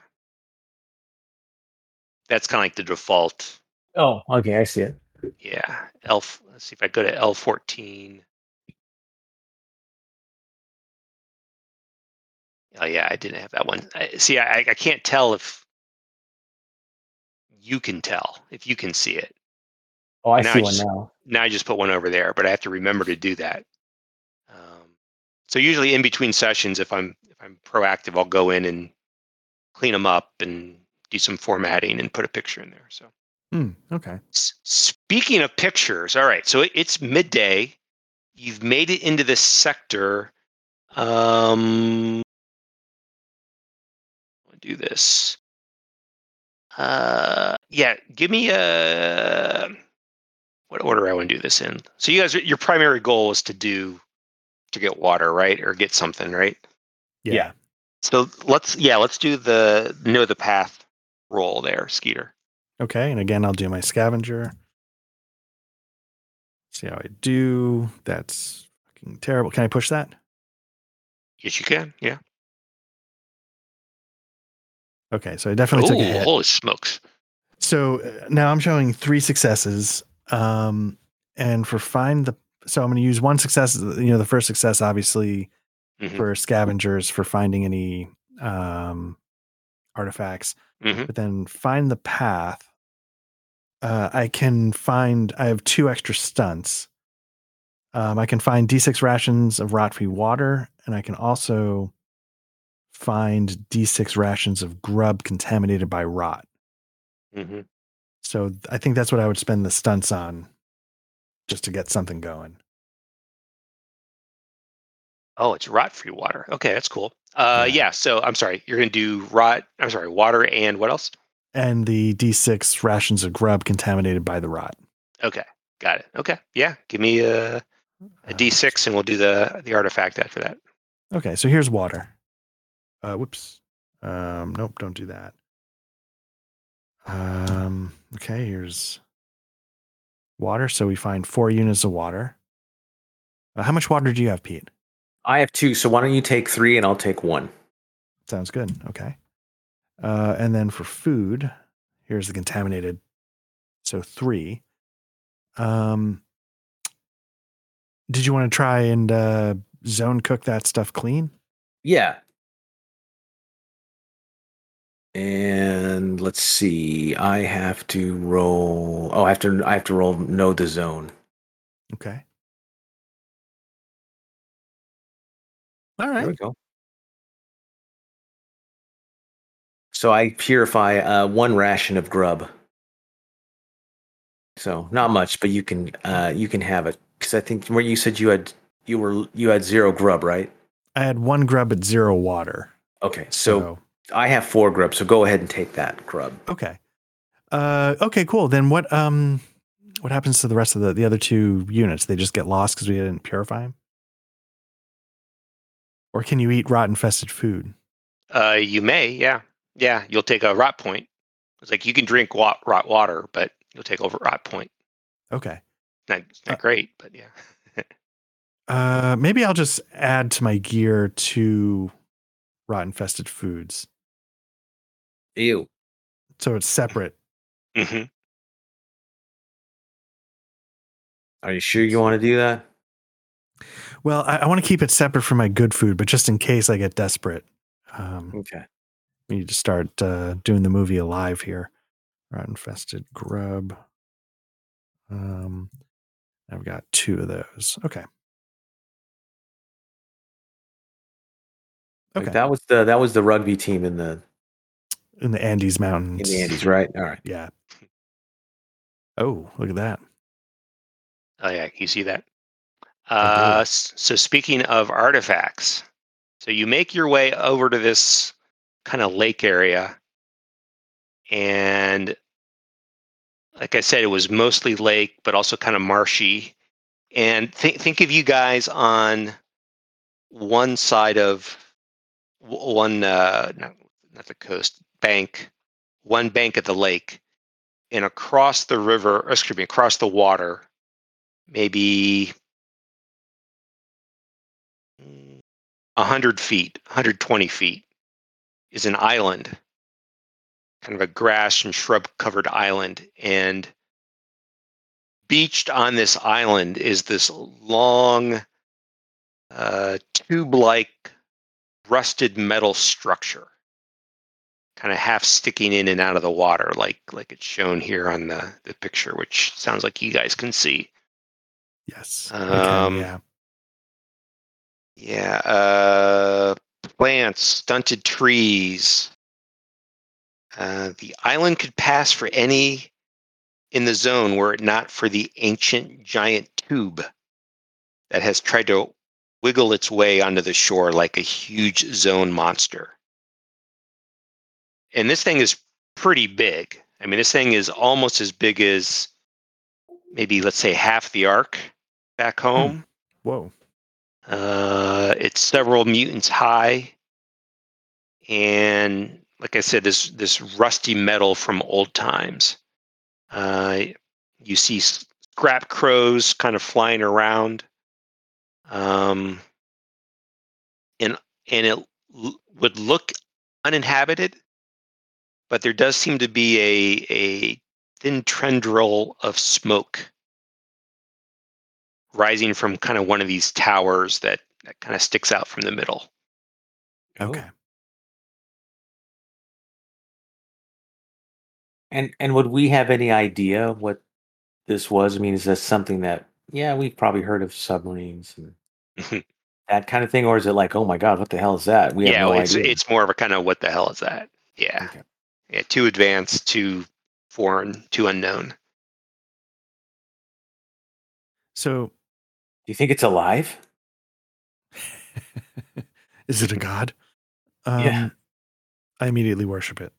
That's kind of like the default Oh, okay, I see it. Yeah, L. Let's see if I go to L fourteen. Oh yeah, I didn't have that one. I, see, I, I can't tell if you can tell if you can see it. Oh, I Now see I one now. Now I just put one over there, but I have to remember to do that. Um, so usually in between sessions, if I'm if I'm proactive, I'll go in and clean them up and do some formatting and put a picture in there. So. Hmm, okay. S- Speaking of pictures, all right. So it- it's midday. You've made it into this sector. Um, do this. Uh, yeah. Give me a what order I want to do this in. So you guys, your primary goal is to do to get water, right, or get something, right? Yeah. Yeah. So let's yeah, let's do the know the path roll there, Scitor. Okay. And again, I'll do my scavenger. See how I do. That's fucking terrible. Can I push that? Yes, you can. Yeah. Okay. So I definitely took a hit. holy smokes! So uh, now I'm showing three successes. Um, and for find the, so I'm going to use one success. You know, the first success, obviously, Mhm. for scavengers for finding any um, artifacts. Mhm. But then find the path. Uh, I can find. I have two extra stunts. Um, I can find D6 rations of rot-free water, and I can also find D6 rations of grub contaminated by rot. Mhm. So I think that's what I would spend the stunts on just to get something going. Oh, it's rot free water. Okay, that's cool. Uh, Yeah. yeah. So I'm sorry, you're gonna do rot. I'm sorry, water and what else? And the D6 rations of grub contaminated by the rot. Okay, got it. Okay, yeah. Give me a, a Uh, D6 and we'll do the the artifact after that. Okay, so here's water. Uh, whoops. Um, nope, don't do that. Um, okay, here's water. So we find four units of water. Uh, how much water do you have, Pete? I have two, so why don't you take three and I'll take one? Sounds good. Okay. Uh, and then for food, here's the contaminated. So three. Um, did you want to try and uh, zone cook that stuff clean? Yeah. And let's see. I have to roll. Oh, I have to. I have to roll. Know the zone. Okay. All right. There we go. So I purify uh, one ration of grub. So not much, but you can uh, you can have it because I think where you said you had you were you had zero grub, right? I had one grub at zero water. Okay, so, So, I have four grub. So go ahead and take that grub. okay. Uh, okay, cool. Then what um what happens to the rest of the the other two units? They just get lost because we didn't purify them? Or can you eat rot infested food? Uh, you may, yeah, yeah. You'll take a rot point. It's like you can drink wa- rot water, but you'll take over rot point. Okay. Not, it's not Uh, great, but yeah. Uh, maybe I'll just add to my gear two rot infested foods. Ew. So it's separate. hmm Are you sure you want to do that? Well, I, I want to keep it separate from my good food, but just in case I get desperate, um, Okay. we need to start uh, doing the movie alive here. Rot infested grub. Um, I've got two of those. Okay. Like, Okay. that was the that was the rugby team in the In the Andes Mountains. in the Andes, right? All right. Yeah. Oh, look at that. Oh yeah, you see that. Uh, s- so speaking of artifacts, so you make your way over to this kind of lake area, and like I said, it was mostly lake, but also kind of marshy. And think think of you guys on one side of one uh, not not the coast bank, one bank of the lake, and across the river, excuse me, across the water, maybe mm, 100 feet, 120 feet, is an island, kind of a grass and shrub covered island. And beached on this island is this long, uh, tube-like, rusted metal structure, kind of half sticking in and out of the water, like like it's shown here on the the picture, which sounds like you guys can see. Yes. Um, yeah. Yeah, uh, plants, stunted trees. Uh, the island could pass for any in the zone were it not for the ancient giant tube that has tried to wiggle its way onto the shore like a huge zone monster. And this thing is pretty big. I mean, this thing is almost as big as maybe, let's say, half the ark back home. Whoa. Uh, it's several mutants high, and like I said, this this rusty metal from old times. Uh, you see scrap crows kind of flying around, um, and and it l- would look uninhabited, but there does seem to be a a thin tendril of smoke rising from kind of one of these towers that, that kind of sticks out from the middle. Oh. Okay. And and would we have any idea what this was? I mean, is this something that yeah, we've probably heard of submarines and that kind of thing, or is it like, oh my god, what the hell is that? We have yeah, no it's idea. it's more of a kind of what the hell is that? Yeah, Okay. Yeah, too advanced, too foreign, too unknown. So, Do you think it's alive? is it a god? Um, Yeah. I immediately worship it.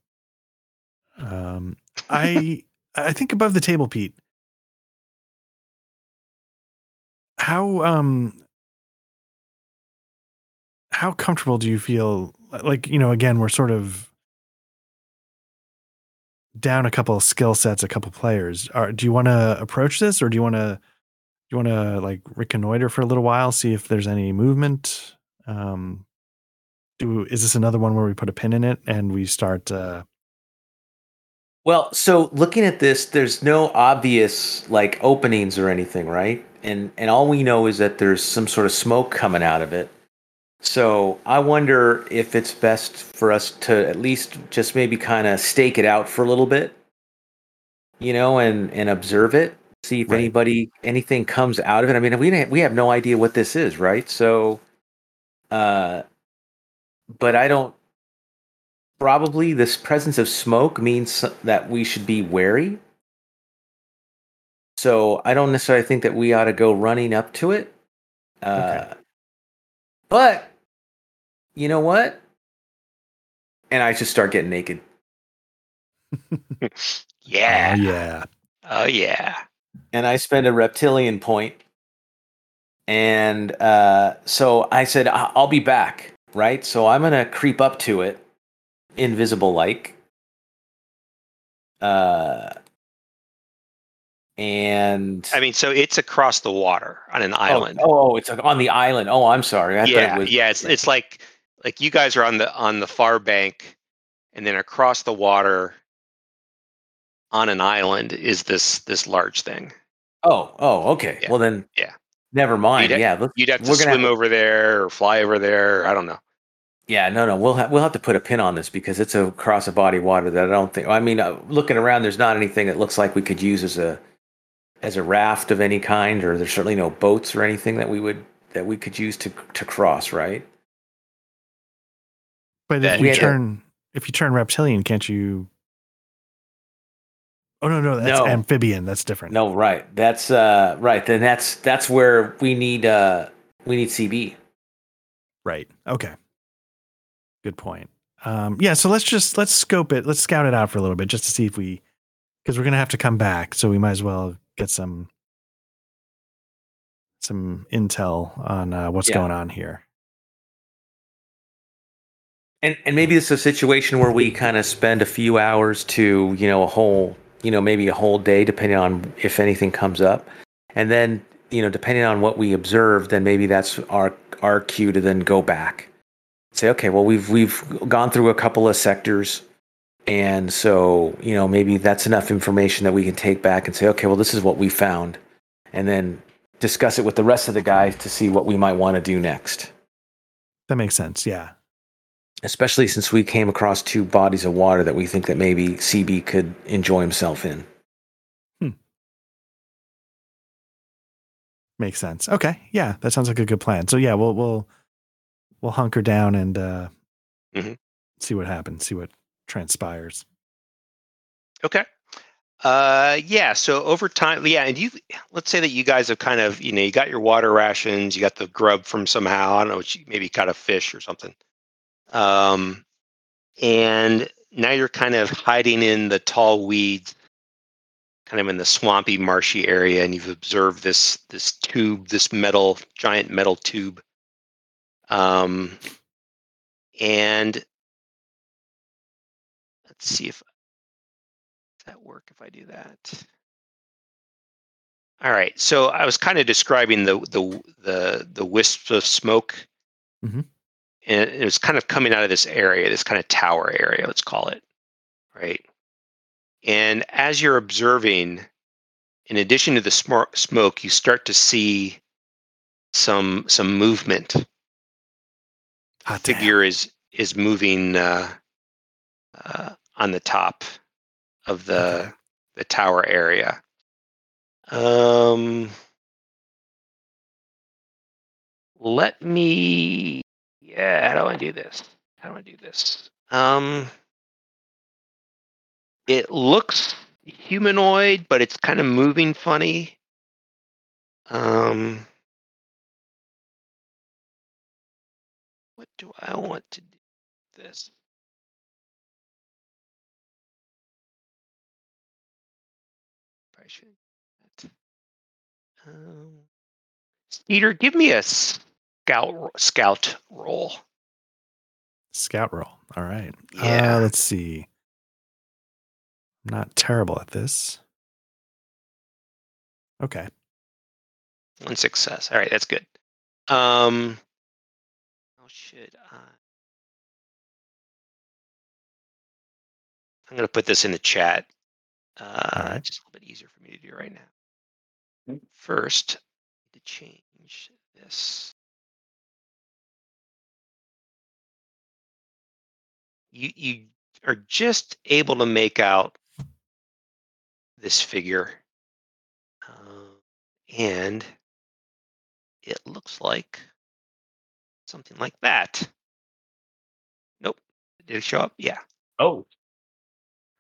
Um, I I think above the table, Pete. How um how comfortable do you feel? Like you know, again, we're sort of down a couple skill sets, a couple players. Are, do you want to approach this, or do you want to do you want to like reconnoiter for a little while, see if there's any movement? Um, do is this another one where we put a pin in it and we start? Uh, Well, so looking at this, there's no obvious like openings or anything, right? And and all we know is that there's some sort of smoke coming out of it. So I wonder if it's best for us to at least just maybe kind of stake it out for a little bit, you know, and and observe it, see if Right. anybody anything comes out of it. I mean, we we have no idea what this is, right? So, uh, but I don't probably this presence of smoke means that we should be wary. So I don't necessarily think that we ought to go running up to it. Uh, But you know what? And I just start getting naked. Yeah, Oh yeah. oh yeah. and I spend a reptilian point. And uh, so I said, "I- I'll be back, right? So I'm going to creep up to it, invisible like. Uh, and I mean, so it's across the water on an Oh, island. Oh, oh, it's on the island. Oh, I'm sorry. I yeah, it was, yeah. It's it's like like you guys are on the on the far bank, and then across the water on an island is this this large thing. Oh, oh, okay. Yeah, Well then, yeah. Never mind. You'd yeah, let's, You'd have to swim have- over there or fly over there. I don't know. Yeah, no, no. We'll ha- we'll have to put a pin on this because it's across a body of water that I don't think. I mean, uh, looking around, there's not anything that looks like we could use as a as a raft of any kind, or there's certainly no boats or anything that we would that we could use to to cross. Right? But if We you had to- turn if you turn reptilian, can't you? Oh no, no, that's No. amphibian. That's different. No, right. That's uh right. Then that's that's where we need uh we need CB. Right. Okay. Good point. Um, yeah. So let's just let's scope it. Let's scout it out for a little bit just to see if we, because we're gonna have to come back. So we might as well get some some intel on uh, what's Yeah. going on here. And and maybe it's a situation where we kind of spend a few hours to, you know, a whole, you know, maybe a whole day depending on if anything comes up. And then, you know, depending on what we observe, then maybe that's our our cue to then go back. Say, okay, well we've we've gone through a couple of sectors. And so, you know, maybe that's enough information that we can take back and say, okay, well, this is what we found. And then discuss it with the rest of the guys to see what we might want to do next. That makes sense. Yeah. Especially since we came across two bodies of water that we think that maybe CB could enjoy himself in. Hmm. Makes sense. Okay. Yeah, that sounds like a good plan. So yeah, we'll we'll we'll hunker down and uh Mhm. see what happens, see what transpires. Okay. Uh, yeah. So over time, yeah, and you let's say that you guys have kind of, you know, you got your water rations, you got the grub from somehow, I don't know, maybe caught a fish or something. Um, and now you're kind of hiding in the tall weeds, kind of in the swampy, marshy area, and you've observed this this tube, this metal, giant metal tube. Um, and let's see if that work if I do that? All right. So I was kind of describing the the the the wisps of smoke, Mhm. And it was kind of coming out of this area, this kind of tower area, let's call it, right? And as you're observing, in addition to the smar- smoke, you start to see some some movement. Ah, damn. Figure is is moving uh, uh, on the top of the Okay. the tower area. Um, let me. Yeah, how do I do this? How do I do this? Um, it looks humanoid, but it's kind of moving funny. Um, what do I want to do? with This. Should. Um, Scitor, give me a scout scout roll. Scout roll. All right. Yeah. Uh, let's see. I'm not terrible at this. Okay. One success. All right, that's good. Um, how should I? I'm going to put this in the chat. Uh, right. Just a little bit easier for me to do right now. First, to change this. You you are just able to make out this figure, uh, and it looks like something like that. Nope. Did it show up? Yeah. Oh,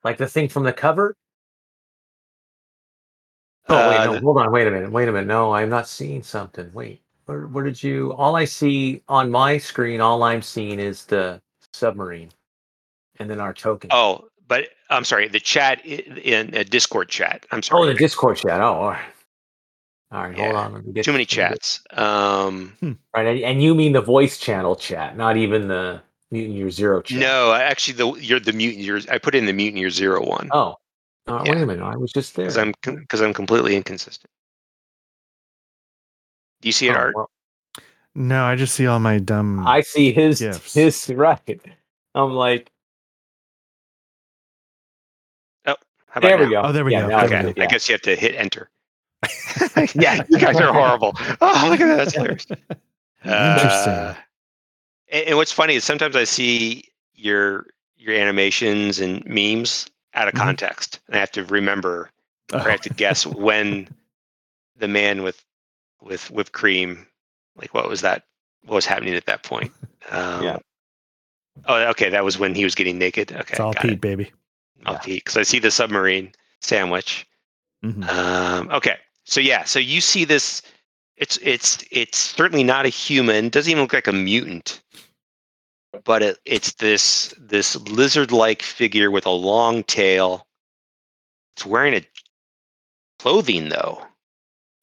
like the thing from the cover. Oh wait, Uh, no, the- hold on, wait a minute, wait a minute. No, I'm not seeing something. Wait, where, where did you? All I see on my screen, all I'm seeing is the submarine, and then our token. Oh, but I'm sorry. The chat in a Discord chat. I'm sorry. Oh, sorry. the Discord chat. Oh, all right. All right, hold Yeah, on. Let me get Too many let me get- chats. Um, Right, and- and you mean the voice channel chat, not even the mutant year zero chat. no, actually, the you're the mutant. You're, I put in the mutant year zero one Oh, uh, wait a minute. I was just there. because I'm because I'm completely inconsistent. Do you see it, Oh, Art? well, No, I just see all my dumb. I see his Gifs. his right. I'm like, there we now? go. Oh, there we Yeah, go. now I Okay, can- yeah. I guess you have to hit enter. Yeah. you guys are horrible. Oh, look at that. That's hilarious. Interesting. Uh, and, and what's funny is sometimes I see your your animations and memes out of Mhm. context, and I have to remember or I have to guess when the man with with whipped cream, like what was that? What was happening at that point? Um, Yeah. Oh, okay. That was when he was getting naked. Okay, it's all Pete, it. baby. All Yeah. Because I see the submarine sandwich. Mhm. Um, okay, so yeah, so you see this. It's it's it's certainly not a human. Doesn't even look like a mutant. But it, it's this this lizard-like figure with a long tail. It's wearing a clothing though,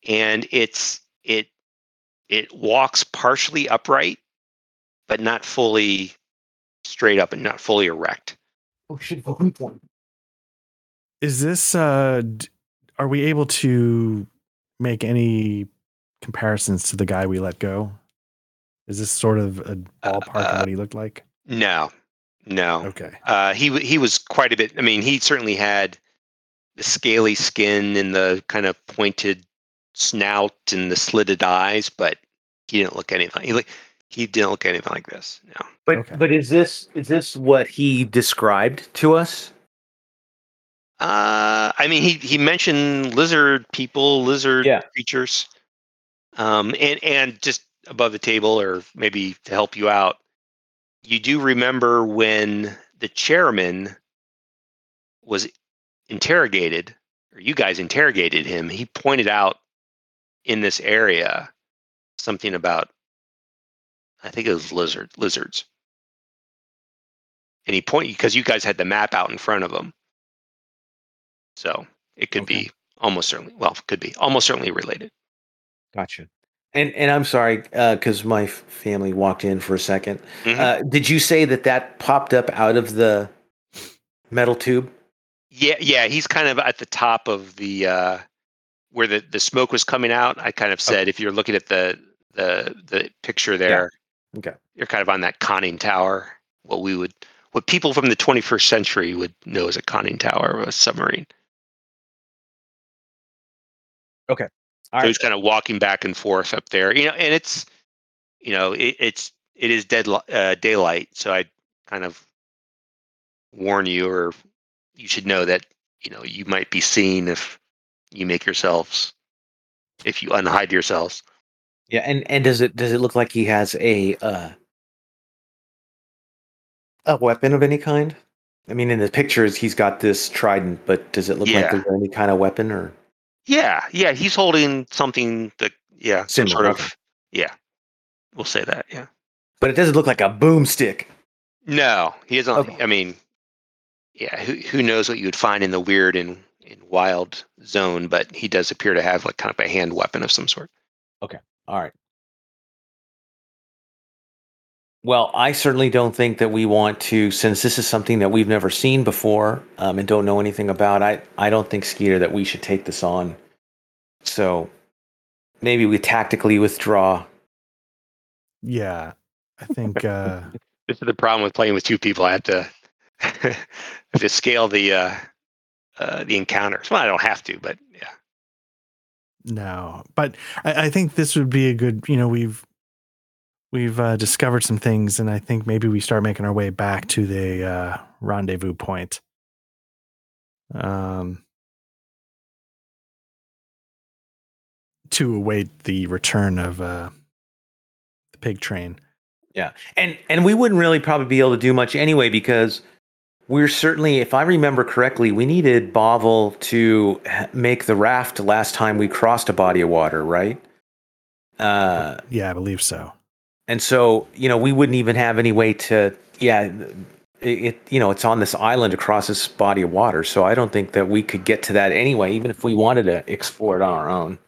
and it's it it walks partially upright, but not fully straight up and not fully erect. Oh shit! One point. Is this? uh d- Are we able to make any comparisons to the guy we let go? Is this sort of a ballpark of uh, what he looked like? No, No. Okay. Uh, he he was quite a bit. I mean, he certainly had the scaly skin and the kind of pointed snout and the slitted eyes, but he didn't look anything. He, look- he didn't look anything like this. No. But Okay. but is this is this what he described to us? Uh, I mean, he he mentioned lizard people, lizard Yeah. creatures, um, and and just above the table, or maybe to help you out, you do remember when the chairman was interrogated, or you guys interrogated him. He pointed out in this area something about, I think it was lizard lizards, and he pointed because you guys had the map out in front of him. So it could Okay. be almost certainly, well, could be almost certainly related. Gotcha. And and I'm sorry because my f- family walked in for a 2nd Mhm. Uh, did you say that that popped up out of the metal tube? Yeah, yeah, he's kind of at the top of the uh, where the, the smoke was coming out. I kind of said if you're looking at the the the picture there, Okay. you're kind of on that conning tower. What we would, what people from the 21st century would know as a conning tower of a submarine. All so right. he's kind of walking back and forth up there, you know, and it's, you know, it, it's it is dead uh, daylight, so I kind of warn you, or you should know that you know you might be seen if you make yourselves, if you unhide yourselves. Yeah, and and does it does it look like he has a uh, a weapon of any kind? I mean, in the pictures, he's got this trident, but does it look like there's any kind of weapon or? Yeah, yeah, he's holding something that, yeah, Similar, sort of, yeah, we'll say that, yeah. But it doesn't look like a boomstick. No, he doesn't. Okay. I mean, yeah, who who knows what you would find in the weird and, and wild zone, but he does appear to have like kind of a hand weapon of some sort. Okay. All right. Well, I certainly don't think that we want to, since this is something that we've never seen before um, and don't know anything about. I I don't think Scitor that we should take this on. So maybe we tactically withdraw. Yeah. I think uh This is the problem with playing with two people. I have to I have to scale the uh, uh, the encounters. Well, I don't have to, but yeah. no. But I, I think this would be a good you know, we've we've uh, discovered some things and I think maybe we start making our way back to the uh rendezvous point. Um to await the return of uh the pig train. Yeah, and and we wouldn't really probably be able to do much anyway because we're certainly, if I remember correctly, we needed Bovel to make the raft last time we crossed a body of water, right? Uh, Yeah, I believe so. And so you know we wouldn't even have any way to yeah it, you know it's on this island across this body of water so i don't think that we could get to that anyway even if we wanted to explore it on our own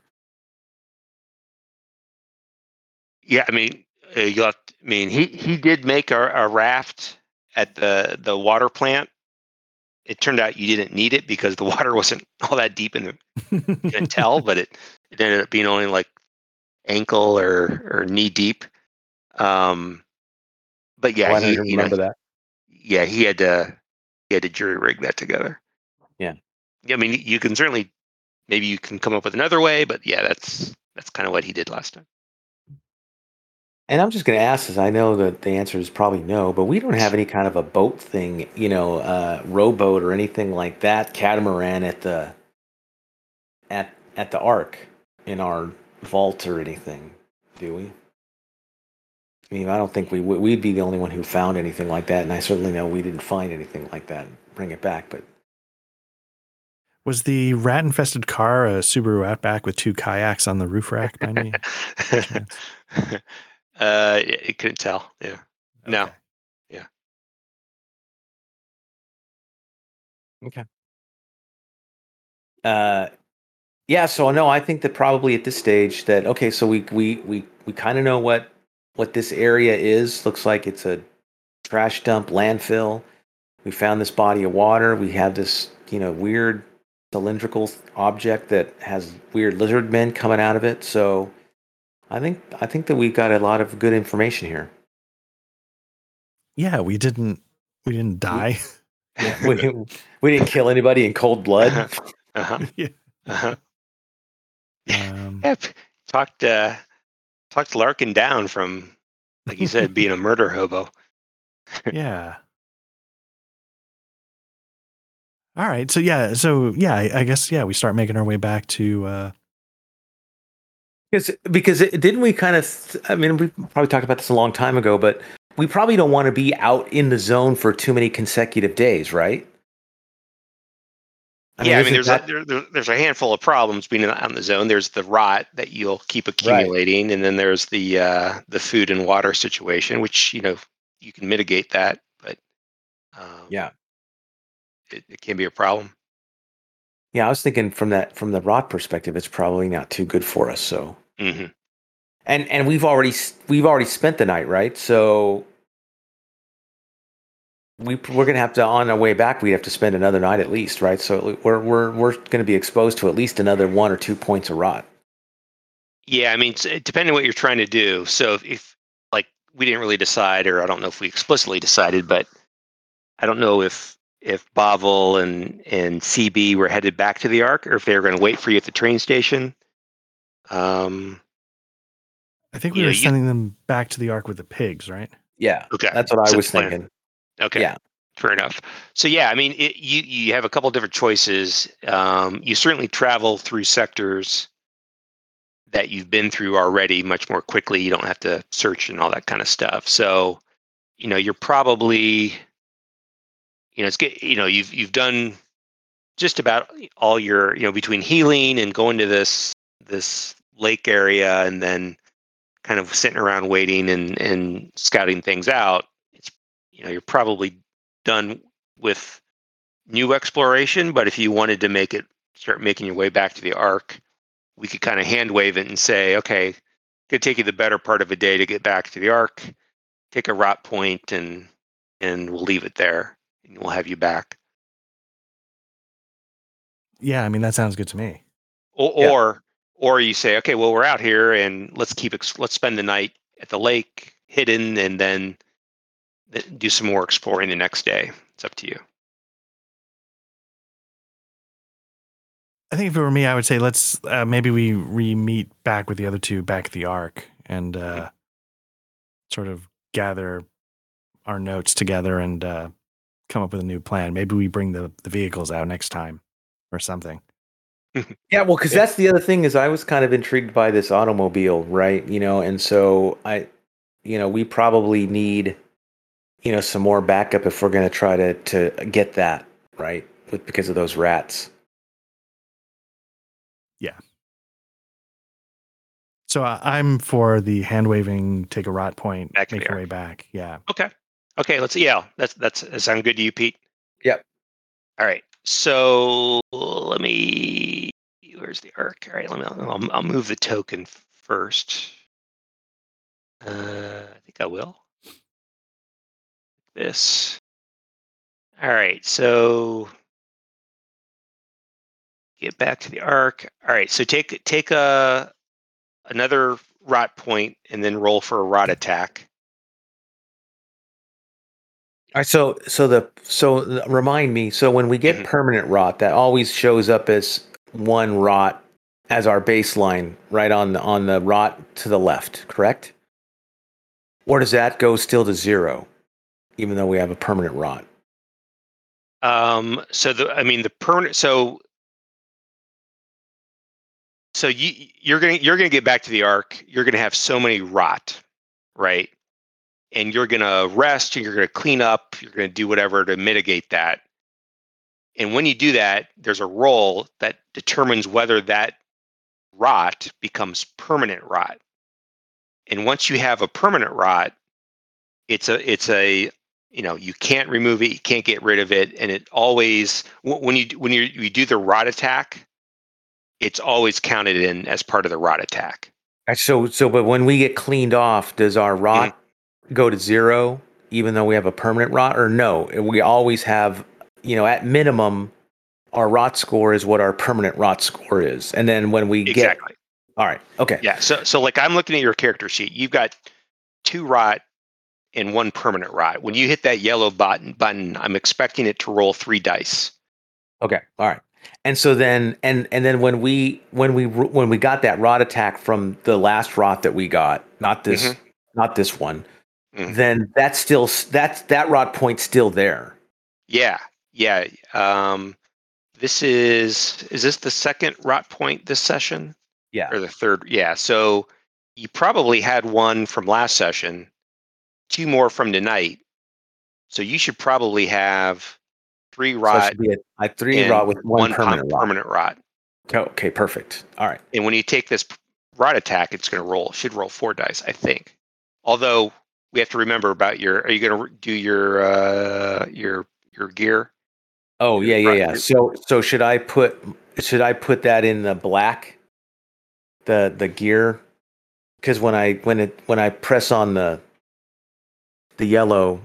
Yeah, I mean, uh, you have. I mean, he he did make a, a raft at the the water plant. It turned out you didn't need it because the water wasn't all that deep in the you couldn't tell, but it, it ended up being only like ankle or or knee deep. Um, but yeah, Why he, you know, that yeah, he had to he had to jury rig that together. Yeah. Yeah, I mean, you can certainly maybe you can come up with another way, but yeah, that's that's kind of what he did last time. and i'm just going to ask this i know that the answer is probably no but we don't have any kind of a boat thing you know uh rowboat or anything like that catamaran at the at at the ark in our vault or anything do we I mean, I don't think we would. We'd be the only one who found anything like that, and I certainly know we didn't find anything like that. and Bring it back, but Was the rat infested car a Subaru Outback with two kayaks on the roof rack by any chance? uh, it, it couldn't tell. Yeah. No. Yeah. Okay. uh, yeah. So no, I think that probably at this stage that okay, so we we we we kind of know what what this area is. Looks like it's a trash dump, landfill. We found this body of water. We have this you know weird cylindrical object that has weird lizard men coming out of it. So I think I think that we've got a lot of good information here. Yeah, we didn't We didn't die. we, didn't, we didn't kill anybody in cold blood. Uh-huh. Yeah. Uh-huh. Um, Yeah, p- talked uh, talked Larkin down from, like you said, being a murder hobo. yeah. All right. So yeah. So yeah. I, I guess yeah. We start making our way back to. uh Because because it, didn't we kind of? I mean, we probably talked about this a long time ago, but we probably don't want to be out in the zone for too many consecutive days, right? Yeah, I mean, there's that- a, there, there- there's a handful of problems being on the zone. There's the rot that you'll keep accumulating, and then there's the uh, the food and water situation, which you know you can mitigate that, but um, Yeah. it, it can be a problem. yeah. I was thinking from that from the rot perspective, it's probably not too good for us. So hmm and and we've already we've already spent the night, right? So we we're gonna have to on our way back. We have to spend another night at least, right? So we're we're we're gonna be exposed to at least another one or two points of rot. Yeah, I mean, depending on what you're trying to do. So if, if like we didn't really decide, or I don't know if we explicitly decided, but I don't know if if Bavel and and CB were headed back to the Ark, or if they were going to wait for you at the train station. Um. I think we Yeah, were you- sending them back to the ark with the pigs, right? Yeah, Okay. that's what I So was thinking. Okay. Yeah. Fair enough. So yeah, I mean, it, you you have a couple different choices. Um, you certainly travel through sectors that you've been through already much more quickly. You don't have to search and all that kind of stuff. So, you know, you're probably, you know, it's get, you know, you've you've done just about all your, you know, between healing and going to this this lake area and then kind of sitting around waiting and and scouting things out. You know, you're probably done with new exploration, but if you wanted to make it start making your way back to the ark, we could kind of hand wave it and say, okay, it could take you the better part of a day to get back to the ark, take a rot point and and we'll leave it there and we'll have you back. Yeah. I mean, that sounds good to me. Or Yeah. or or you say, okay, well we're out here and let's keep ex- let's spend the night at the lake hidden and then th- do some more exploring the next day. It's up to you. I think if it were me, I would say let's uh, maybe we re meet back with the other two back at the ark and uh, sort of gather our notes together and uh, come up with a new plan. Maybe we bring the, the vehicles out next time or something. Yeah, well, because that's the other thing is I was kind of intrigued by this automobile, right? You know, and so I, you know, we probably need, you know, some more backup if we're going to try to to get that right with because of those rats. Yeah. So uh, I'm for the hand waving, take a rot point, Back make your way back. Yeah. Okay. Okay, let's yeah, that's that's that sound good to you, Pete? Yep. All right. So let me where's the ark? All right, let me I'll, I'll move the token first. Uh I think I will. This. All right, so get back to the ark. All right, so take take a another rot point and then roll for a rot attack. All right, so so the so remind me. So when we get Mhm. permanent rot, that always shows up as one rot as our baseline, right on the on the rot to the left, correct? Or does that go still to zero, even though we have a permanent rot? Um, so the, I mean, the permanent. So, so you you're gonna you're gonna get back to the ark. You're gonna have so many rot, right? And you're gonna rest. And you're gonna clean up. You're gonna do whatever to mitigate that. And when you do that, there's a roll that determines whether that rot becomes permanent rot. And once you have a permanent rot, it's a it's a you know you can't remove it you can't get rid of it and it always when you when you, you do the rot attack it's always counted in as part of the rot attack. Uh, So so, but when we get cleaned off, does our rot go to zero, even though we have a permanent rot, or no? We always have, you know, at minimum, our rot score is what our permanent rot score is, and then when we get, and one permanent rot. When you hit that yellow button, button, I'm expecting it to roll three dice. Okay. All right. And so then, and and then when we when we when we got that rot attack from the last rot that we got, not this, Mhm. not this one, Mhm. then that's still that's that rot point's still there. Yeah, yeah. Um, this is is this the second rot point this session Yeah. or the third? Yeah. So you probably had one from last session, two more from tonight. So you should probably have three So rot should be a, a three rot with one, one per- permanent rot. permanent rot. Okay, okay, perfect. All right. And when you take this rot attack, it's going to roll. Should roll four dice, I think. Although we have to remember about your. Are you going to do your uh your your gear? Oh yeah, yeah, yeah. So so should I put should I put that in the black? The the gear because when I when it when I press on the the yellow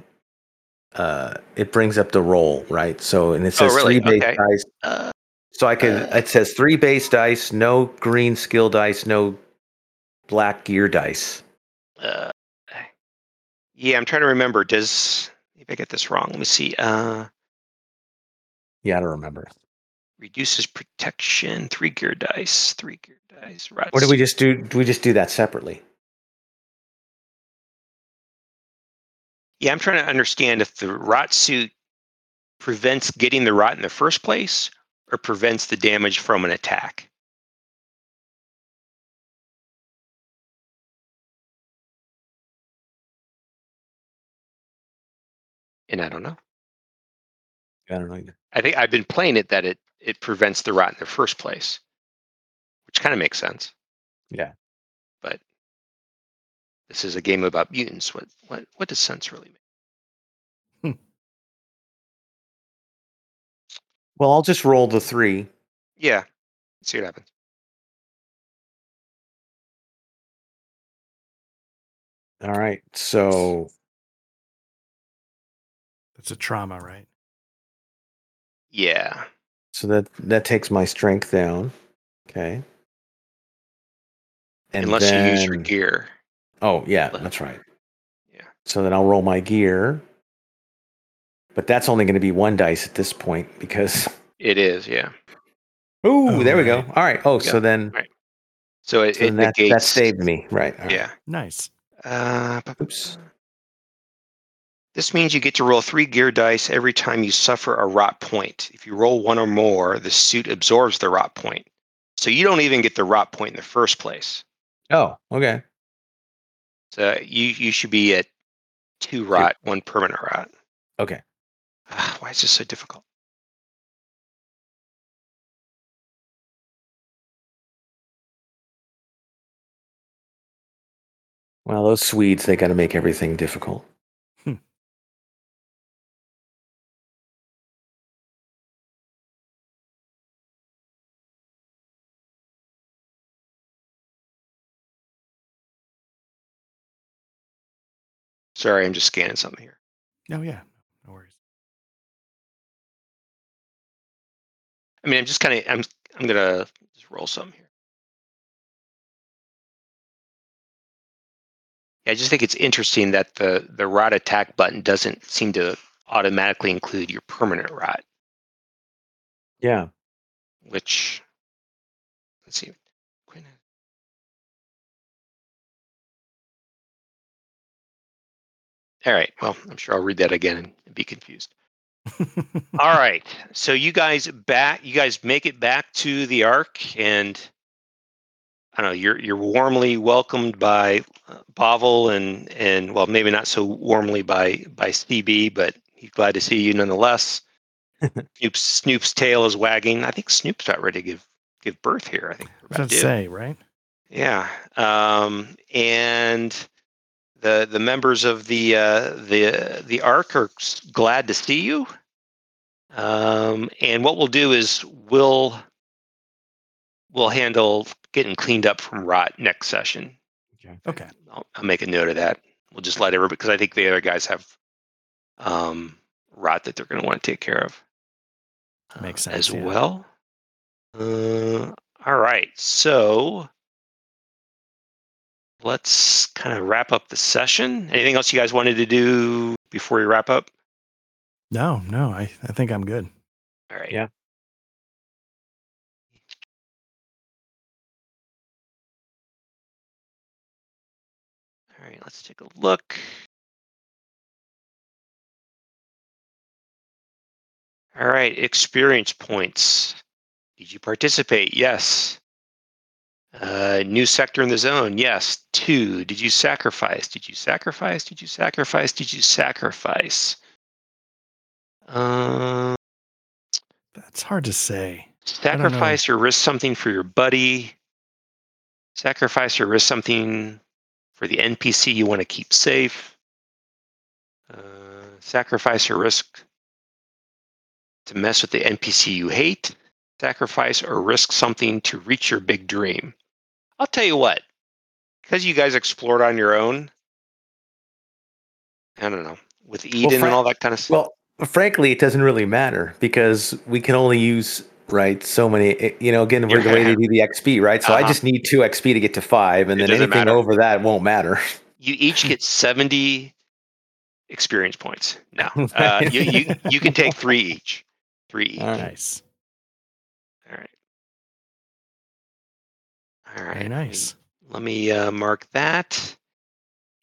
uh it brings up the roll, right? So and it says Oh, really? three base Okay. dice. Uh, So I could Uh. it says three base dice, no green skill dice, no black gear dice. uh, yeah, I'm trying to remember. Does if I get this wrong? Let me see. Uh, Yeah, I don't remember. reduces protection. Three gear dice. Three gear dice. Right. Or did we just do do we just do that separately? Yeah, I'm trying to understand if the rot suit prevents getting the rot in the first place or prevents the damage from an attack. And I don't know. I don't know either. I think I've been playing it that it it prevents the rot in the first place, which kind of makes sense. Yeah. But this is a game about mutants. What what what does sense really make? Hmm. Well, I'll just roll the three. Yeah. Let's see what happens. All right. So That's a trauma, right? Yeah. So that that takes my strength down. Okay. And Unless you use your gear. Oh yeah, that's right. Yeah. So then I'll roll my gear. But that's only going to be one dice at this point because It is, yeah. Ooh, Oh, there we go. All right. Oh, so then, right. So it, so it that, negates. that saved me. Right. all right. Yeah. Nice. Uh, bu- bu- Oops. This means you get to roll three gear dice every time you suffer a rot point. If you roll one or more, the suit absorbs the rot point. So you don't even get the rot point in the first place. Oh, okay. So you you should be at two rot, one permanent rot. Okay. Ah, Why is this so difficult? Well, those Swedes, they got to make everything difficult. Sorry, I'm just scanning something here. No, yeah. No worries. I mean, I'm just kind of I'm I'm gonna just roll some here. Yeah, I just think it's interesting that the the rot attack button doesn't seem to automatically include your permanent rot, Yeah. which let's see. All right. Well, I'm sure I'll read that again and be confused. All right. So you guys back you guys make it back to the ark and I don't know, you're you're warmly welcomed by uh, and and well maybe not so warmly by by CB, but he's glad to see you nonetheless. Snoop's Snoop's tail is wagging. I think Snoop's about ready to give give birth here. I think I about was to say, right? Yeah, um, and the the members of the uh, the the Ark are glad to see you. Um, and what we'll do is we'll we'll handle getting cleaned up from rot next session. Okay. I'll, I'll make a note of that. We'll just let everybody because I think the other guys have um, rot that they're going to want to take care of. uh, Makes as sense, yeah. well. Uh, all right, so let's kind of wrap up the session. Anything else you guys wanted to do before we wrap up? No, no, I, I think I'm good. All right. Yeah. All right, let's take a look. All right, experience points. Did you participate? Yes. Uh, new sector in the zone. Yes. Two. Did you sacrifice? Did you sacrifice? Did you sacrifice? Did you sacrifice? Um, That's hard to say. sacrifice or risk something for your buddy. Sacrifice or risk something for the NPC you want to keep safe. Uh, sacrifice or risk to mess with the NPC you hate. Sacrifice or risk something to reach your big dream. I'll tell you what, because you guys explored on your own. I don't know with Eden Fra- and all that kind of stuff. Well, frankly, it doesn't really matter because we can only use right so many. eh, You know, again, we're the way to do the XP, right? So I Uh-huh. just need two XP to get to five, and It then anything matter. over that won't matter. you each get 70 experience points. No, uh, you, you you can take three each. Three each. Nice. All right. Very nice. Let me, let me uh, mark that.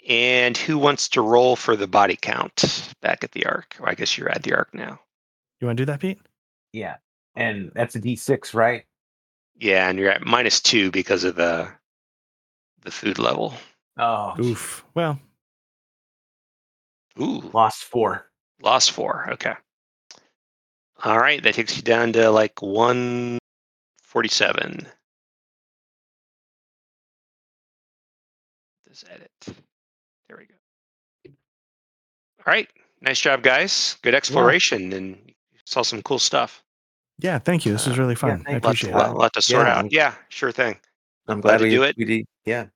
And who wants to roll for the body count back at the ark? Well, I guess you're at the ark now. You want to do that, Pete? Yeah. And that's a D6, right? Yeah, and you're at minus two because of the the food level. Oh. Oof. Well. Ooh. Lost four. Lost four. Okay. All right, that takes you down to like 147. is edit. There we go. All right. Nice job, guys. Good exploration yeah. and saw some cool stuff. Yeah, thank you. This uh, was really fun. Yeah, I appreciate lot, it. A lot to sort yeah, out. Yeah, sure thing. I'm glad, glad we, to do it. We did, yeah.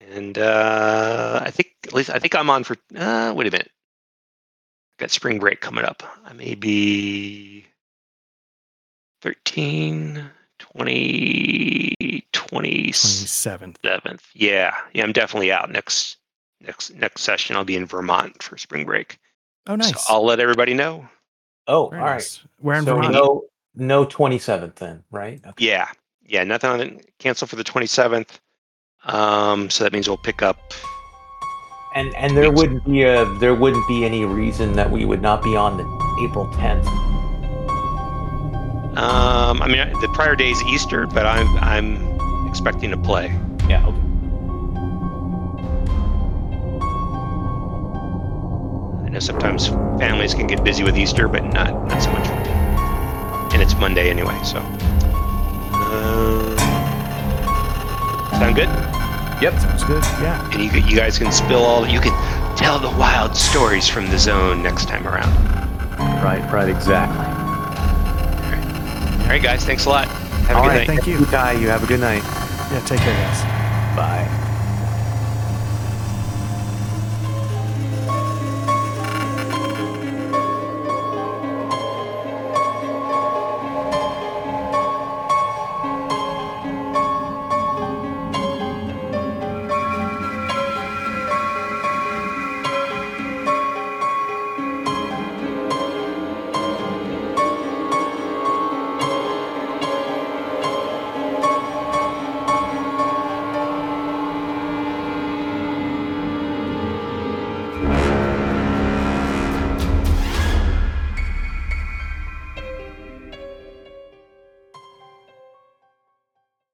And uh, I think at least I think I'm on for. Uh, wait a minute. I've got spring break coming up. I may be 13, 20, 27th. 27th. Yeah, yeah, I'm definitely out next next next session. I'll be in Vermont for spring break. Oh, nice. So I'll let everybody know. Oh, Very all right. nice. We're in So Vermont. no, no 27th then, right? Okay. Yeah, yeah, nothing on the cancel for the 27th. Um, so that means we'll pick up. And and there wouldn't be a there wouldn't be any reason that we would not be on the April 10th. Um, I mean, the prior day is Easter, but I'm I'm expecting to play. Yeah. Okay. I know sometimes families can get busy with Easter, but not not so much. And it's Monday anyway, so. Uh, sound good? Yep, sounds good. Yeah. And you you guys can spill all. You can tell the wild stories from the zone next time around. Right, right, exactly. All right, guys. Thanks a lot. Have a All good right. night. Thank you. You, Ty, you have a good night. Yeah. Take care, guys. Bye.